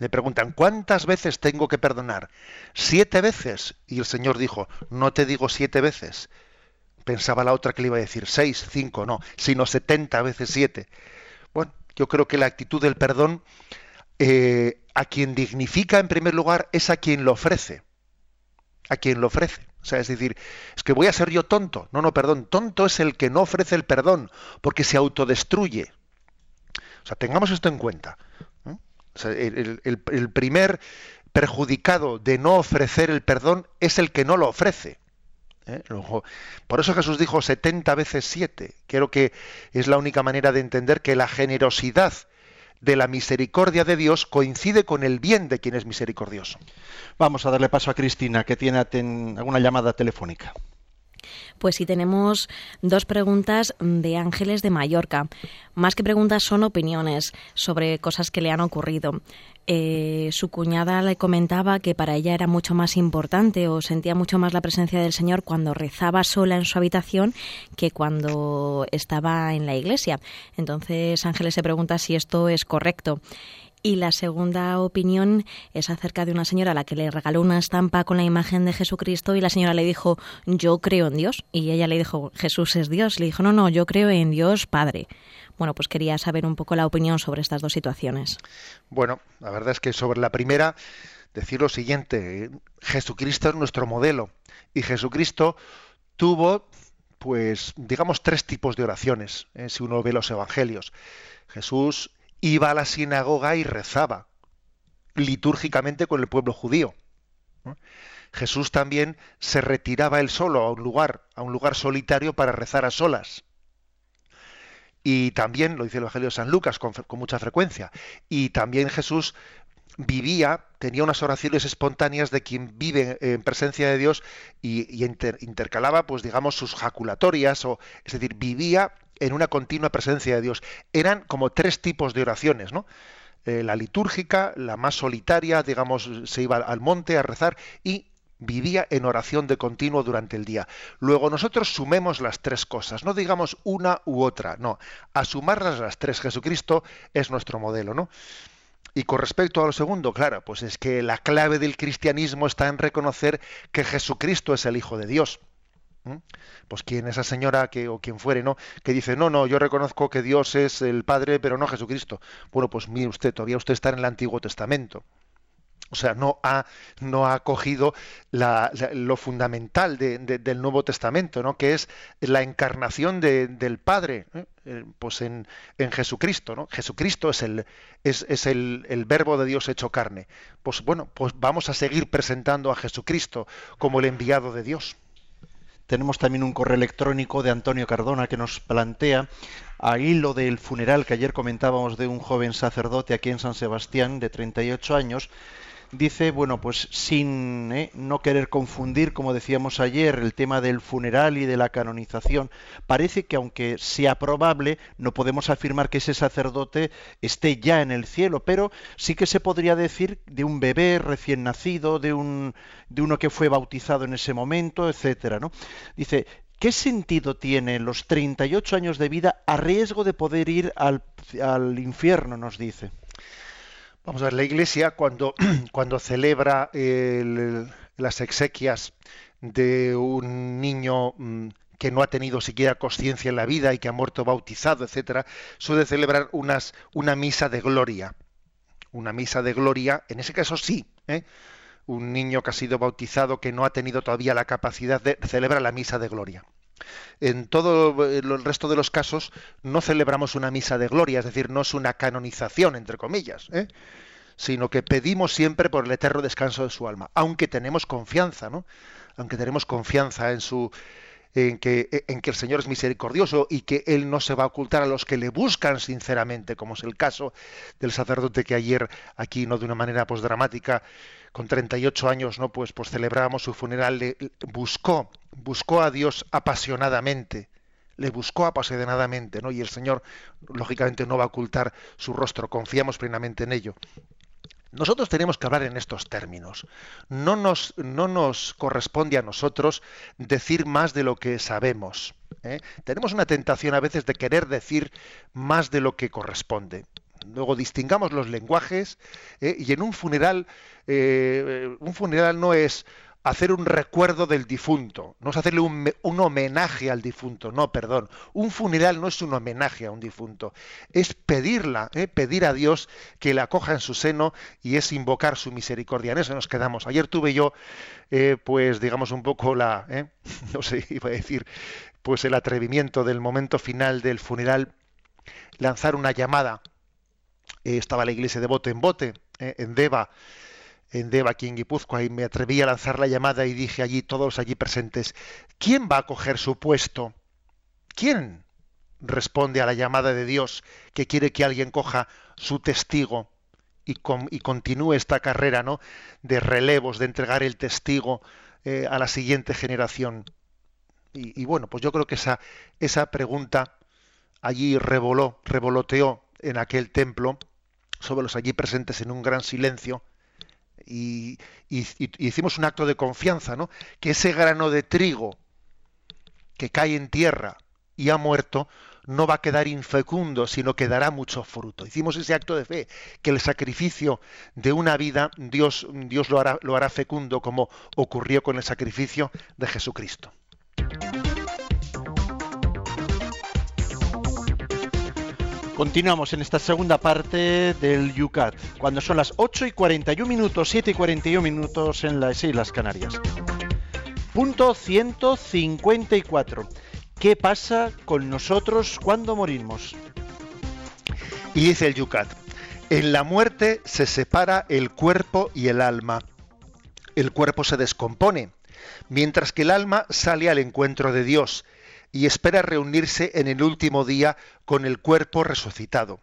Le preguntan, ¿cuántas veces tengo que perdonar? Siete veces. Y el Señor dijo, no te digo siete veces. Pensaba la otra que le iba a decir seis, cinco, no, sino 70 veces siete. Bueno, yo creo que la actitud del perdón eh, a quien dignifica en primer lugar es a quien lo ofrece. a quien lo ofrece. O sea, es decir, es que voy a ser yo tonto. No, no, perdón. Tonto es el que no ofrece el perdón, porque se autodestruye. O sea, tengamos esto en cuenta. el, primer perjudicado de no ofrecer el perdón es el que no lo ofrece. ¿eh? Por eso Jesús dijo 70 veces 7. Creo que es la única manera de entender que la generosidad de la misericordia de Dios coincide con el bien de quien es misericordioso. Vamos a darle paso a Cristina, que tiene alguna llamada telefónica. Pues sí, tenemos dos preguntas de Ángeles de Mallorca. Más que preguntas son opiniones sobre cosas que le han ocurrido. Eh, su cuñada le comentaba que para ella era mucho más importante o sentía mucho más la presencia del Señor cuando rezaba sola en su habitación que cuando estaba en la iglesia. Entonces Ángeles se pregunta si esto es correcto. Y la segunda opinión es acerca de una señora a la que le regaló una estampa con la imagen de Jesucristo y la señora le dijo, yo creo en Dios. Y ella le dijo, Jesús es Dios. Le dijo, no, no, yo creo en Dios Padre. Bueno, pues quería saber un poco la opinión sobre estas dos situaciones. Bueno, la verdad es que sobre la primera, decir lo siguiente, Jesucristo es nuestro modelo. Y Jesucristo tuvo, pues, digamos, tres tipos de oraciones, ¿eh? si uno ve los evangelios. Jesús iba a la sinagoga y rezaba litúrgicamente con el pueblo judío. Jesús también se retiraba él solo a un lugar, a un lugar solitario para rezar a solas. Y también, lo dice el Evangelio de San Lucas con, mucha frecuencia, y también Jesús vivía, tenía unas oraciones espontáneas de quien vive en presencia de Dios y, intercalaba, pues digamos, sus jaculatorias, o, es decir, vivía en una continua presencia de Dios. Eran como tres tipos de oraciones, ¿no? Eh, la litúrgica, la más solitaria, digamos, se iba al monte a rezar y vivía en oración de continuo durante el día. Luego nosotros sumemos las tres cosas, no digamos una u otra, no, a sumarlas las tres, Jesucristo es nuestro modelo, ¿no? Y con respecto a lo segundo, claro, pues es que la clave del cristianismo está en reconocer que Jesucristo es el Hijo de Dios. Pues quien esa señora que o quien fuere, ¿no? Que dice, "No, no, yo reconozco que Dios es el Padre, pero no Jesucristo." Bueno, pues mire usted, todavía usted está en el Antiguo Testamento. O sea, no ha, no ha cogido lo fundamental del Nuevo Testamento, ¿no? que es la encarnación del Padre, ¿eh? Eh, pues en, Jesucristo. ¿no? Jesucristo es, el, es, es el, el, verbo de Dios hecho carne. Pues bueno, pues vamos a seguir presentando a Jesucristo como el enviado de Dios. Tenemos también un correo electrónico de Antonio Cardona que nos plantea, a hilo del funeral que ayer comentábamos de un joven sacerdote aquí en San Sebastián de 38 años, dice, bueno, pues sin eh, no querer confundir, como decíamos ayer, el tema del funeral y de la canonización, parece que aunque sea probable, no podemos afirmar que ese sacerdote esté ya en el cielo, pero sí que se podría decir de un bebé recién nacido, de un de uno que fue bautizado en ese momento, etcétera, ¿no? Dice, ¿Qué sentido tiene los 38 años de vida a riesgo de poder ir al, al infierno? Nos dice. Vamos a ver, la Iglesia cuando, cuando celebra las exequias de un niño mm, que no ha tenido siquiera conciencia en la vida y que ha muerto bautizado, etcétera, suele celebrar unas, una misa de gloria. Una misa de gloria, en ese caso sí, ¿eh? un niño que ha sido bautizado que no ha tenido todavía la capacidad de celebrar la misa de gloria. En todo el resto de los casos no celebramos una misa de gloria, es decir, no es una canonización, entre comillas, ¿eh? sino que pedimos siempre por el eterno descanso de su alma, aunque tenemos confianza, ¿no? Aunque tenemos confianza en su en que, en que el Señor es misericordioso y que Él no se va a ocultar a los que le buscan sinceramente, como es el caso del sacerdote que ayer aquí, no de una manera pues dramática, con 38 años, no pues, pues celebrábamos su funeral, le, buscó, buscó a Dios apasionadamente, le buscó apasionadamente, ¿no? Y el Señor, lógicamente, no va a ocultar su rostro, confiamos plenamente en ello. Nosotros tenemos que hablar en estos términos. No nos, no nos corresponde a nosotros decir más de lo que sabemos. ¿eh? Tenemos una tentación a veces de querer decir más de lo que corresponde. Luego distingamos los lenguajes ¿eh? y en un funeral, eh, un funeral no es hacer un recuerdo del difunto, no es hacerle un, homenaje al difunto, no, perdón. Un funeral no es un homenaje a un difunto, es pedirla, ¿eh? pedir a Dios que la acoja en su seno y es invocar su misericordia. En eso nos quedamos. Ayer tuve yo, eh, pues digamos un poco la, ¿eh? no sé, iba a decir, pues el atrevimiento del momento final del funeral, lanzar una llamada. estaba la iglesia de bote en bote, en Deva en Deva, aquí en Guipúzcoa, y me atreví a lanzar la llamada y dije allí, todos allí presentes, ¿quién va a coger su puesto? ¿Quién responde a la llamada de Dios que quiere que alguien coja su testigo y, continúe esta carrera ¿no? de relevos, de entregar el testigo eh, a la siguiente generación? Y, bueno, pues yo creo que esa, esa pregunta allí revoló, revoloteó en aquel templo sobre los allí presentes en un gran silencio y, hicimos un acto de confianza, ¿no? Que ese grano de trigo que cae en tierra y ha muerto no va a quedar infecundo, sino que dará mucho fruto. Hicimos ese acto de fe, que el sacrificio de una vida Dios, Dios lo, hará, lo hará fecundo como ocurrió con el sacrificio de Jesucristo. Continuamos en esta segunda parte del Yucat, cuando son las 8 y 41 minutos, 7 y 41 minutos en las Islas Canarias. Punto 154. ¿Qué pasa con nosotros cuando morimos? Y dice el Yucat, en la muerte se separa el cuerpo y el alma. El cuerpo se descompone, mientras que el alma sale al encuentro de Dios y espera reunirse en el último día con el cuerpo resucitado.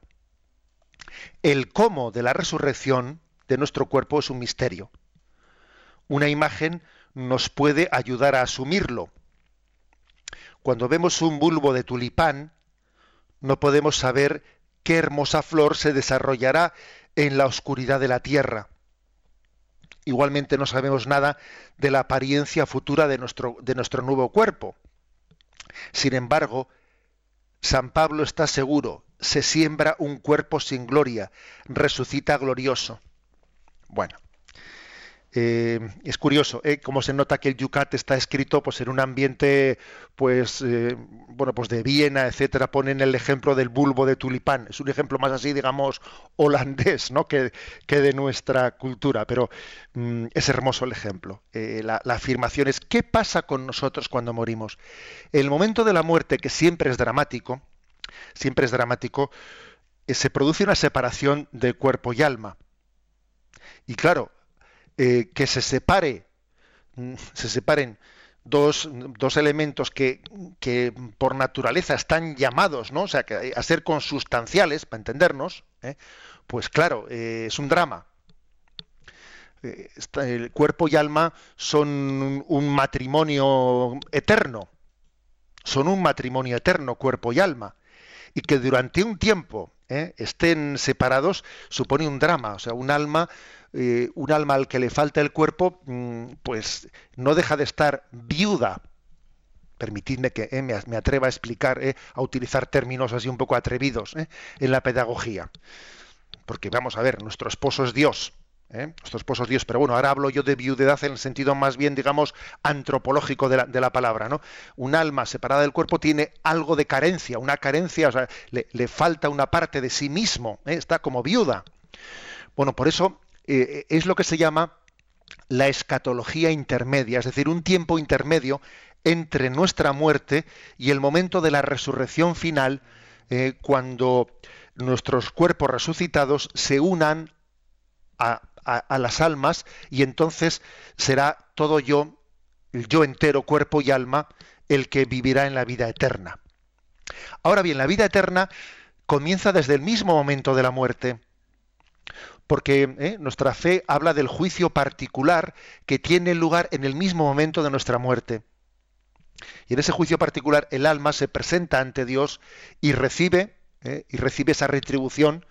El cómo de la resurrección de nuestro cuerpo es un misterio. Una imagen nos puede ayudar a asumirlo. Cuando vemos un bulbo de tulipán, no podemos saber qué hermosa flor se desarrollará en la oscuridad de la tierra. Igualmente no sabemos nada de la apariencia futura de nuestro, de nuestro nuevo cuerpo. Sin embargo, San Pablo está seguro, se siembra un cuerpo sin gloria, resucita glorioso. Bueno, eh, es curioso ¿eh? cómo se nota que el Yucat está escrito pues en un ambiente pues eh, bueno pues de Viena etcétera. Ponen el ejemplo del bulbo de tulipán. Es un ejemplo más así digamos holandés no que, de nuestra cultura. Pero mm, es hermoso el ejemplo. Eh, la, la, afirmación es qué pasa con nosotros cuando morimos el momento de la muerte que siempre es dramático siempre es dramático se produce una separación de cuerpo y alma. Y claro eh, que se separe, mm, se separen dos, dos elementos que, que, por naturaleza están llamados, ¿no? O sea, que a ser consustanciales, para entendernos, ¿eh? pues claro, eh, es un drama. el cuerpo y alma son un matrimonio eterno, son un matrimonio eterno, cuerpo y alma, y que durante un tiempo estén separados supone un drama, o sea, un alma eh, un alma al que le falta el cuerpo, mm, pues no deja de estar viuda. Permitidme que eh, me, atreva a explicar, eh, a utilizar términos así un poco atrevidos en la pedagogía. Porque vamos a ver, nuestro esposo es Dios, nuestro esposo es Dios, pero bueno, ahora hablo yo de viudedad en el sentido más bien, digamos, antropológico de la, palabra, ¿no? Un alma separada del cuerpo tiene algo de carencia, una carencia, o sea, le, falta una parte de sí mismo, está como viuda. Bueno, por eso eh, es lo que se llama la escatología intermedia, es decir, un tiempo intermedio entre nuestra muerte y el momento de la resurrección final, eh, cuando nuestros cuerpos resucitados se unan a, las almas y entonces será todo yo, el yo entero, cuerpo y alma, el que vivirá en la vida eterna. Ahora bien, la vida eterna comienza desde el mismo momento de la muerte porque ¿eh? nuestra fe habla del juicio particular que tiene lugar en el mismo momento de nuestra muerte. Y en ese juicio particular el alma se presenta ante Dios y recibe, ¿eh? y recibe esa retribución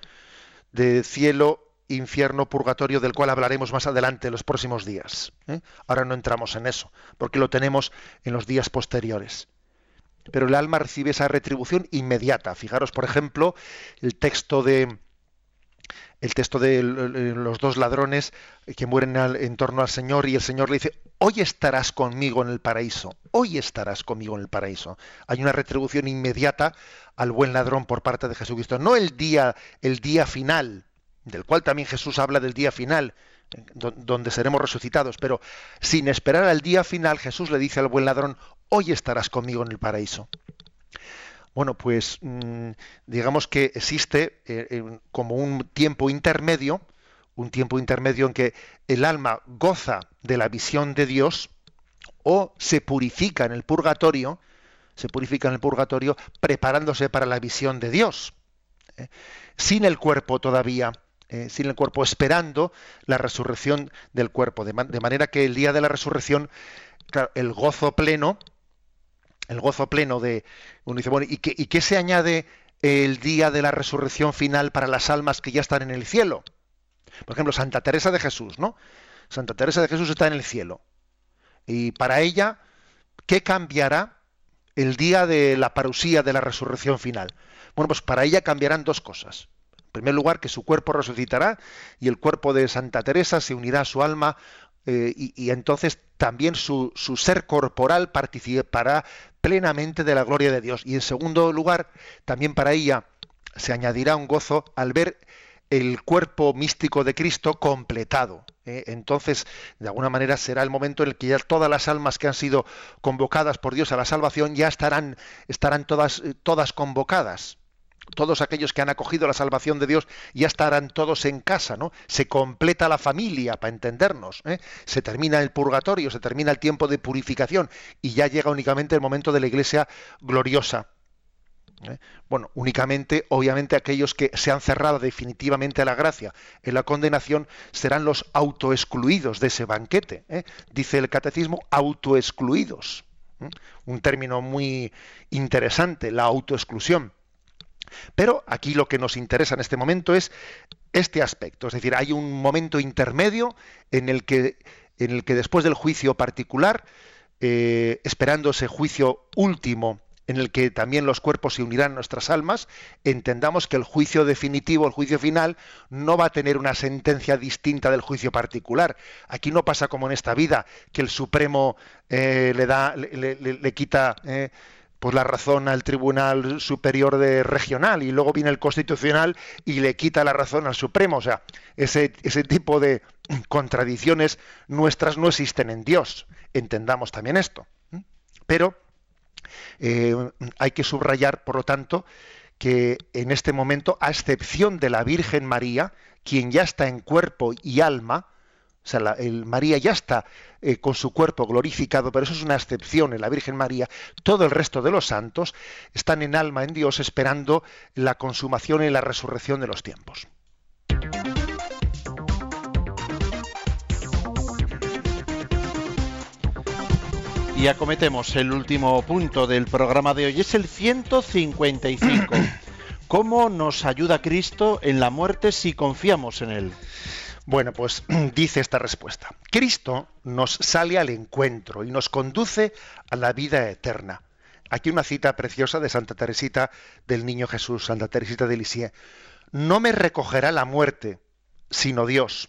de cielo, infierno, purgatorio, del cual hablaremos más adelante en los próximos días. ¿eh? Ahora no entramos en eso, porque lo tenemos en los días posteriores. Pero el alma recibe esa retribución inmediata. Fijaros, por ejemplo, el texto de, el texto de los dos ladrones que mueren en torno al Señor y el Señor le dice, hoy estarás conmigo en el paraíso, hoy estarás conmigo en el paraíso. Hay una retribución inmediata al buen ladrón por parte de Jesucristo, no el día, el día final, del cual también Jesús habla del día final, donde seremos resucitados, pero sin esperar al día final, Jesús le dice al buen ladrón, hoy estarás conmigo en el paraíso. Bueno, pues mm, digamos que existe eh, como un tiempo intermedio, un tiempo intermedio en que el alma goza de la visión de Dios o se purifica en el purgatorio, se purifica en el purgatorio preparándose para la visión de Dios, ¿eh? sin el cuerpo todavía, ¿eh? sin el cuerpo esperando la resurrección del cuerpo, de, manera que el día de la resurrección, el gozo pleno el gozo pleno de uno dice bueno ¿y qué, y qué se añade el día de la resurrección final para las almas que ya están en el cielo por ejemplo Santa Teresa de Jesús no Santa Teresa de Jesús está en el cielo. Y para ella qué cambiará el día de la parusía de la resurrección final bueno pues para ella cambiarán dos cosas primer lugar que su cuerpo resucitará y el cuerpo de Santa Teresa se unirá a su alma eh, y, entonces también su, ser corporal participará plenamente de la gloria de Dios. Y en segundo lugar, también para ella se añadirá un gozo al ver el cuerpo místico de Cristo completado. ¿eh? Entonces, de alguna manera será el momento en el que ya todas las almas que han sido convocadas por Dios a la salvación ya estarán, estarán todas, eh, todas convocadas todos aquellos que han acogido la salvación de Dios ya estarán todos en casa, ¿no? Se completa la familia, para entendernos, ¿eh? se termina el purgatorio, se termina el tiempo de purificación y ya llega únicamente el momento de la iglesia gloriosa. ¿eh? Bueno, únicamente, obviamente, aquellos que se han cerrado definitivamente a la gracia en la condenación serán los autoexcluidos de ese banquete. ¿eh? Dice el catecismo, autoexcluidos. Un término muy interesante, la autoexclusión. Pero aquí lo que nos interesa en este momento es este aspecto, es decir, hay un momento intermedio en el que, en el que después del juicio particular, eh, esperando ese juicio último en el que también los cuerpos se unirán a nuestras almas, entendamos que el juicio definitivo, el juicio final, no va a tener una sentencia distinta del juicio particular. Aquí no pasa como en esta vida, que el Supremo eh, le da, le, quita eh, pues la razón al Tribunal Superior de Regional y luego viene el Constitucional y le quita la razón al Supremo. O sea, ese, ese tipo de contradicciones nuestras no existen en Dios. Entendamos también esto. Pero eh, hay que subrayar, por lo tanto, que en este momento, a excepción de la Virgen María, quien ya está en cuerpo y alma, o sea, el María ya está eh, con su cuerpo glorificado, pero eso es una excepción en la Virgen María. Todo el resto de los santos están en alma en Dios esperando la consumación y la resurrección de los tiempos. Y acometemos el último punto del programa de hoy, es el 155. ¿Cómo nos ayuda Cristo en la muerte si confiamos en Él? Bueno, pues dice esta respuesta. Cristo nos sale al encuentro y nos conduce a la vida eterna. Aquí una cita preciosa de Santa Teresita del Niño Jesús, Santa Teresita de Lisieux. No me recogerá la muerte, sino Dios.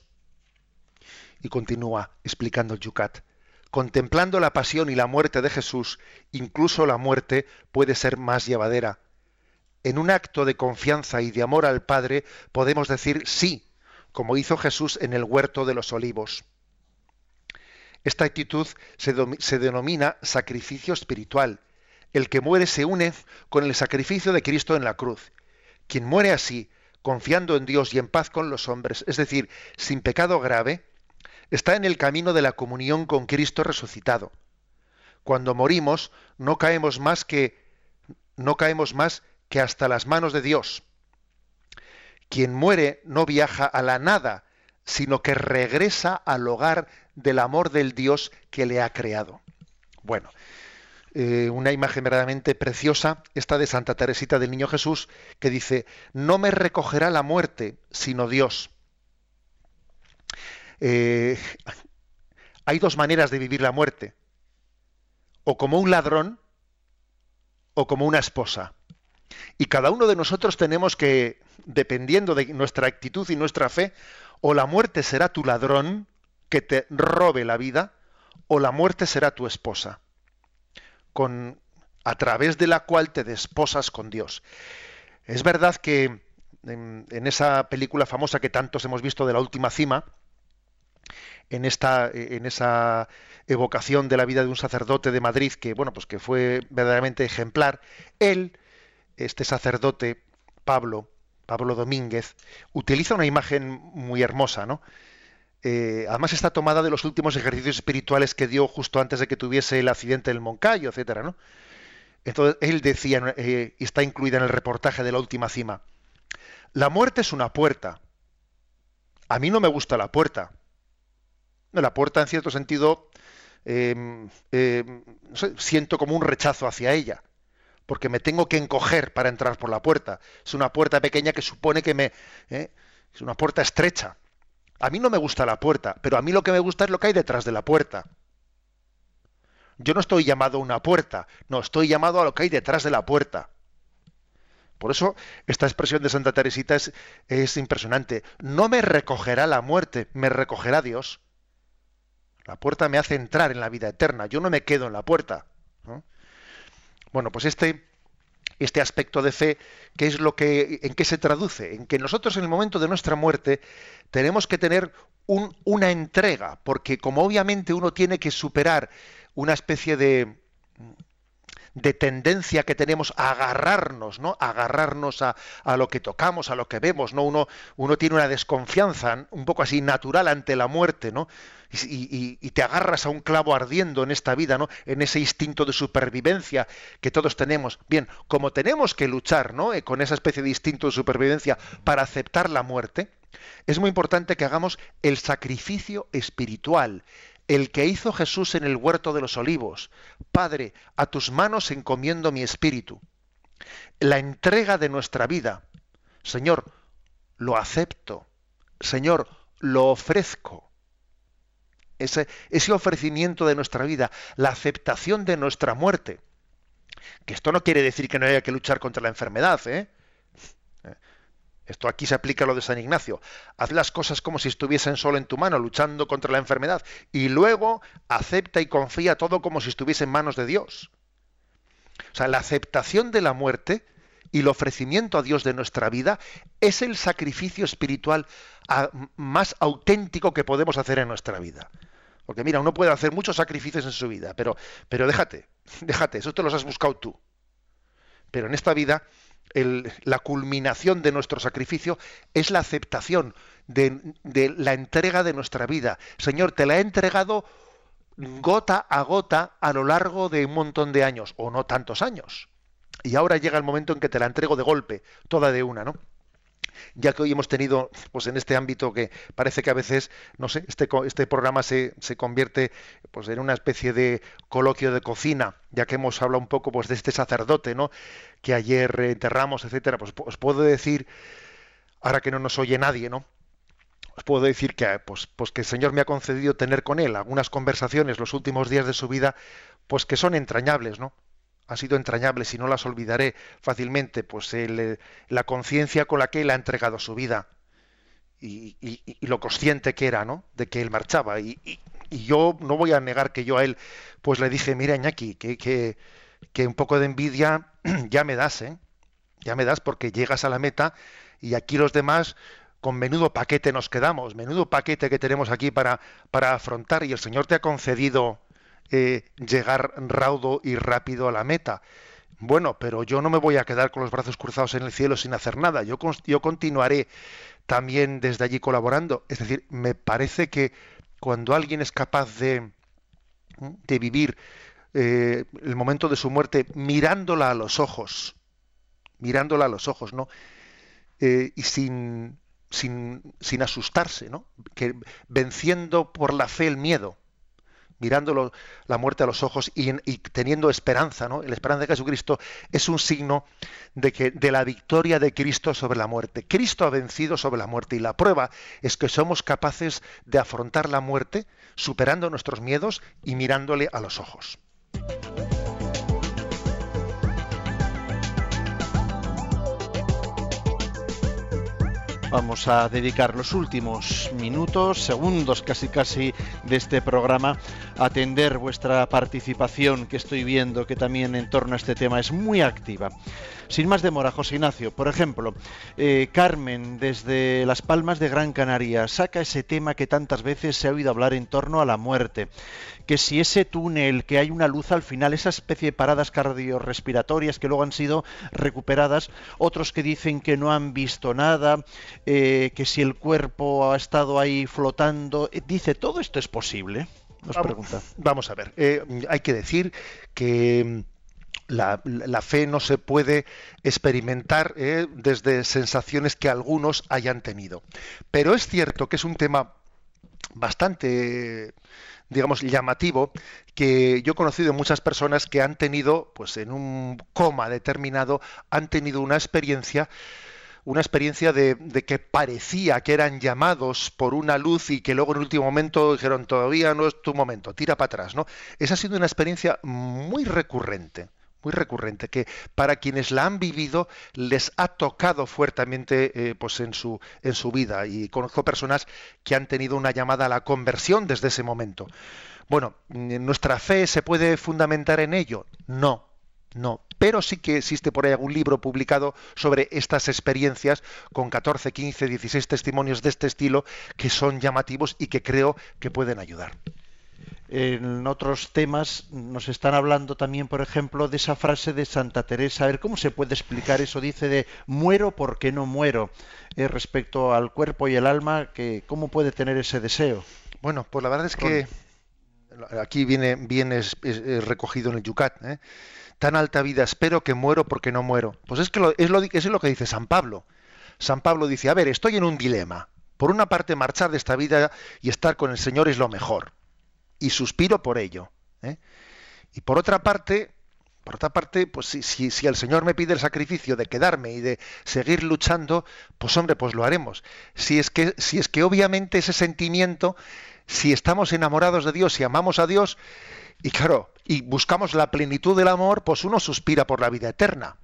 Y continúa explicando el Yucat. Contemplando la pasión y la muerte de Jesús, incluso la muerte puede ser más llevadera. En un acto de confianza y de amor al Padre podemos decir sí como hizo Jesús en el huerto de los olivos. Esta actitud se, denomina sacrificio espiritual. El que muere se une con el sacrificio de Cristo en la cruz. Quien muere así, confiando en Dios y en paz con los hombres, es decir, sin pecado grave, está en el camino de la comunión con Cristo resucitado. Cuando morimos, no caemos más que no caemos más que hasta las manos de Dios. Quien muere no viaja a la nada, sino que regresa al hogar del amor del Dios que le ha creado. Bueno, eh, una imagen verdaderamente preciosa, esta de Santa Teresita del Niño Jesús, que dice, no me recogerá la muerte, sino Dios. Eh, hay dos maneras de vivir la muerte, o como un ladrón, o como una esposa. Y cada uno de nosotros tenemos que, dependiendo de nuestra actitud y nuestra fe, o la muerte será tu ladrón que te robe la vida, o la muerte será tu esposa, con, a través de la cual te desposas con Dios. Es verdad que en, esa película famosa que tantos hemos visto de la última cima, en esta, en esa evocación de la vida de un sacerdote de Madrid que, bueno, pues que fue verdaderamente ejemplar, él, este sacerdote, Pablo, Pablo Domínguez, utiliza una imagen muy hermosa, ¿no? Eh, además está tomada de los últimos ejercicios espirituales que dio justo antes de que tuviese el accidente del Moncayo, etcétera, ¿no? Entonces él decía, eh, y está incluida en el reportaje de la última cima, la muerte es una puerta. A mí no me gusta la puerta. La puerta, en cierto sentido, no sé, siento como un rechazo hacia ella porque me tengo que encoger para entrar por la puerta. Es una puerta pequeña que supone que me... ¿eh? Es una puerta estrecha. A mí no me gusta la puerta, pero a mí lo que me gusta es lo que hay detrás de la puerta. Yo no estoy llamado a una puerta, no, estoy llamado a lo que hay detrás de la puerta. Por eso esta expresión de Santa Teresita es, es impresionante. No me recogerá la muerte, me recogerá Dios. La puerta me hace entrar en la vida eterna, yo no me quedo en la puerta. ¿no? Bueno, pues este, este aspecto de fe, ¿qué es lo que, ¿en qué se traduce? En que nosotros en el momento de nuestra muerte tenemos que tener un, una entrega, porque como obviamente uno tiene que superar una especie de, de tendencia que tenemos a agarrarnos, ¿no? A agarrarnos a, a, lo que tocamos, a lo que vemos, ¿no? Uno, uno tiene una desconfianza un poco así natural ante la muerte, ¿no? Y, y, te agarras a un clavo ardiendo en esta vida, ¿no? En ese instinto de supervivencia que todos tenemos. Bien, como tenemos que luchar, ¿no? Eh, con esa especie de instinto de supervivencia para aceptar la muerte, es muy importante que hagamos el sacrificio espiritual, el que hizo Jesús en el huerto de los olivos. Padre, a tus manos encomiendo mi espíritu. La entrega de nuestra vida. Señor, lo acepto. Señor, lo ofrezco. Ese, ese, ofrecimiento de nuestra vida, la aceptación de nuestra muerte. Que esto no quiere decir que no haya que luchar contra la enfermedad, ¿eh? Esto aquí se aplica a lo de San Ignacio. Haz las cosas como si estuviesen solo en tu mano, luchando contra la enfermedad, y luego acepta y confía todo como si estuviese en manos de Dios. O sea, la aceptación de la muerte y el ofrecimiento a Dios de nuestra vida es el sacrificio espiritual más auténtico que podemos hacer en nuestra vida. Porque mira, uno puede hacer muchos sacrificios en su vida, pero, pero déjate, déjate, eso te los has buscado tú. Pero en esta vida la culminación de nuestro sacrificio es la aceptación de, la entrega de nuestra vida. Señor, te la he entregado gota a gota a lo largo de un montón de años, o no tantos años. Y ahora llega el momento en que te la entrego de golpe, toda de una, ¿no? Ya que hoy hemos tenido, pues en este ámbito que parece que a veces, no sé, este, este programa se, se convierte pues en una especie de coloquio de cocina, ya que hemos hablado un poco pues de este sacerdote, ¿no? Que ayer enterramos, etcétera, pues os puedo decir, ahora que no nos oye nadie, ¿no? Os puedo decir que, pues, pues que el Señor me ha concedido tener con él algunas conversaciones los últimos días de su vida, pues que son entrañables, ¿no? Ha sido entrañable, si no las olvidaré fácilmente, pues el, la conciencia con la que él ha entregado su vida y, y, y, lo consciente que era, ¿no? De que él marchaba. Y, y, yo no voy a negar que yo a él, pues le dije, mira, Iñaki, que, que, que un poco de envidia ya me das, ¿eh? Ya me das porque llegas a la meta y aquí los demás con menudo paquete nos quedamos, menudo paquete que tenemos aquí para, para afrontar y el Señor te ha concedido eh, llegar raudo y rápido a la meta. Bueno, pero yo no me voy a quedar con los brazos cruzados en el cielo sin hacer nada. Yo, yo continuaré también desde allí colaborando. Es decir, me parece que cuando alguien es capaz de, de vivir eh, el momento de su muerte mirándola a los ojos, mirándola a los ojos, ¿no? Eh, y sin, sin, sin asustarse, ¿no? Que venciendo por la fe el miedo mirando la muerte a los ojos y, teniendo esperanza, ¿no? La esperanza de Jesucristo es un signo de que de la victoria de Cristo sobre la muerte. Cristo ha vencido sobre la muerte y la prueba es que somos capaces de afrontar la muerte superando nuestros miedos y mirándole a los ojos. Vamos a dedicar los últimos minutos, segundos casi casi de este programa a atender vuestra participación que estoy viendo que también en torno a este tema es muy activa. Sin más demora, José Ignacio, por ejemplo, eh, Carmen desde Las Palmas de Gran Canaria saca ese tema que tantas veces se ha oído hablar en torno a la muerte, que si ese túnel, que hay una luz al final, esa especie de paradas cardiorrespiratorias que luego han sido recuperadas, otros que dicen que no han visto nada, eh, que si el cuerpo ha estado ahí flotando, eh, dice, ¿todo esto es posible? Nos vamos, pregunta. Vamos a ver, hay que decir que la, fe no se puede experimentar eh, desde sensaciones que algunos hayan tenido. Pero es cierto que es un tema bastante digamos llamativo que yo he conocido muchas personas que han tenido pues en un coma determinado han tenido una experiencia una experiencia de, de, que parecía que eran llamados por una luz y que luego en el último momento dijeron todavía no es tu momento, tira para atrás, ¿no? Esa ha sido una experiencia muy recurrente muy recurrente, que para quienes la han vivido les ha tocado fuertemente eh, pues en, su, en su vida. Y conozco personas que han tenido una llamada a la conversión desde ese momento. Bueno, ¿nuestra fe se puede fundamentar en ello? No, no, pero sí que existe por ahí algún libro publicado sobre estas experiencias con 14, 15, 16 testimonios de este estilo que son llamativos y que creo que pueden ayudar en otros temas nos están hablando también, por ejemplo, de esa frase de Santa Teresa. A ver, ¿cómo se puede explicar eso? Dice de muero porque no muero. Eh, respecto al cuerpo y el alma, que, ¿cómo puede tener ese deseo? Bueno, pues la verdad es que aquí viene, viene recogido en el Yucat. ¿eh? Tan alta vida espero que muero porque no muero. Pues es que lo, es, lo, es lo que dice San Pablo. San Pablo dice, a ver, estoy en un dilema. Por una parte, marchar de esta vida y estar con el Señor es lo mejor y suspiro por ello. ¿eh? Y por otra parte, por otra parte, pues si, si, si, el Señor me pide el sacrificio de quedarme y de seguir luchando, pues hombre, pues lo haremos. Si es que, si es que obviamente ese sentimiento, si estamos enamorados de Dios y amamos a Dios, y claro, y buscamos la plenitud del amor, pues uno suspira por la vida eterna.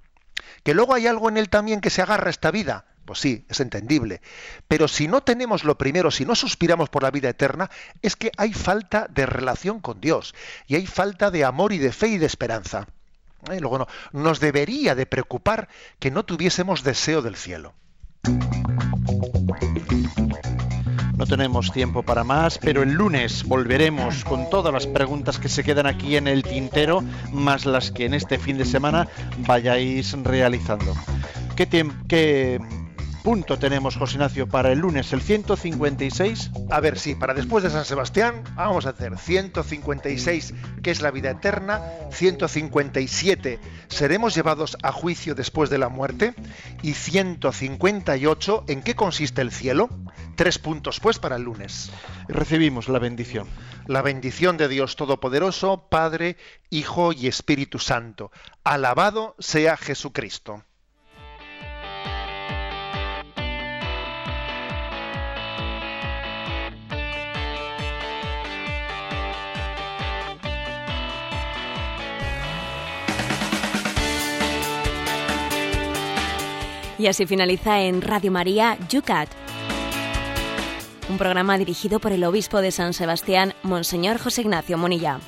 Que luego hay algo en él también que se agarra a esta vida, pues sí, es entendible. Pero si no tenemos lo primero, si no suspiramos por la vida eterna, es que hay falta de relación con Dios y hay falta de amor y de fe y de esperanza. ¿Eh? Luego no, nos debería de preocupar que no tuviésemos deseo del cielo. No tenemos tiempo para más, pero el lunes volveremos con todas las preguntas que se quedan aquí en el tintero, más las que en este fin de semana vayáis realizando. ¿Qué, qué punto tenemos, José Ignacio, para el lunes? ¿El 156? A ver, sí, para después de San Sebastián vamos a hacer 156, que es la vida eterna, 157, seremos llevados a juicio después de la muerte, y 158, ¿en qué consiste el cielo? Tres puntos, pues, para el lunes. Recibimos la bendición. La bendición de Dios Todopoderoso, Padre, Hijo y Espíritu Santo. Alabado sea Jesucristo. Y así finaliza en Radio María Yucat, un programa dirigido por el obispo de San Sebastián, Monseñor José Ignacio Monilla.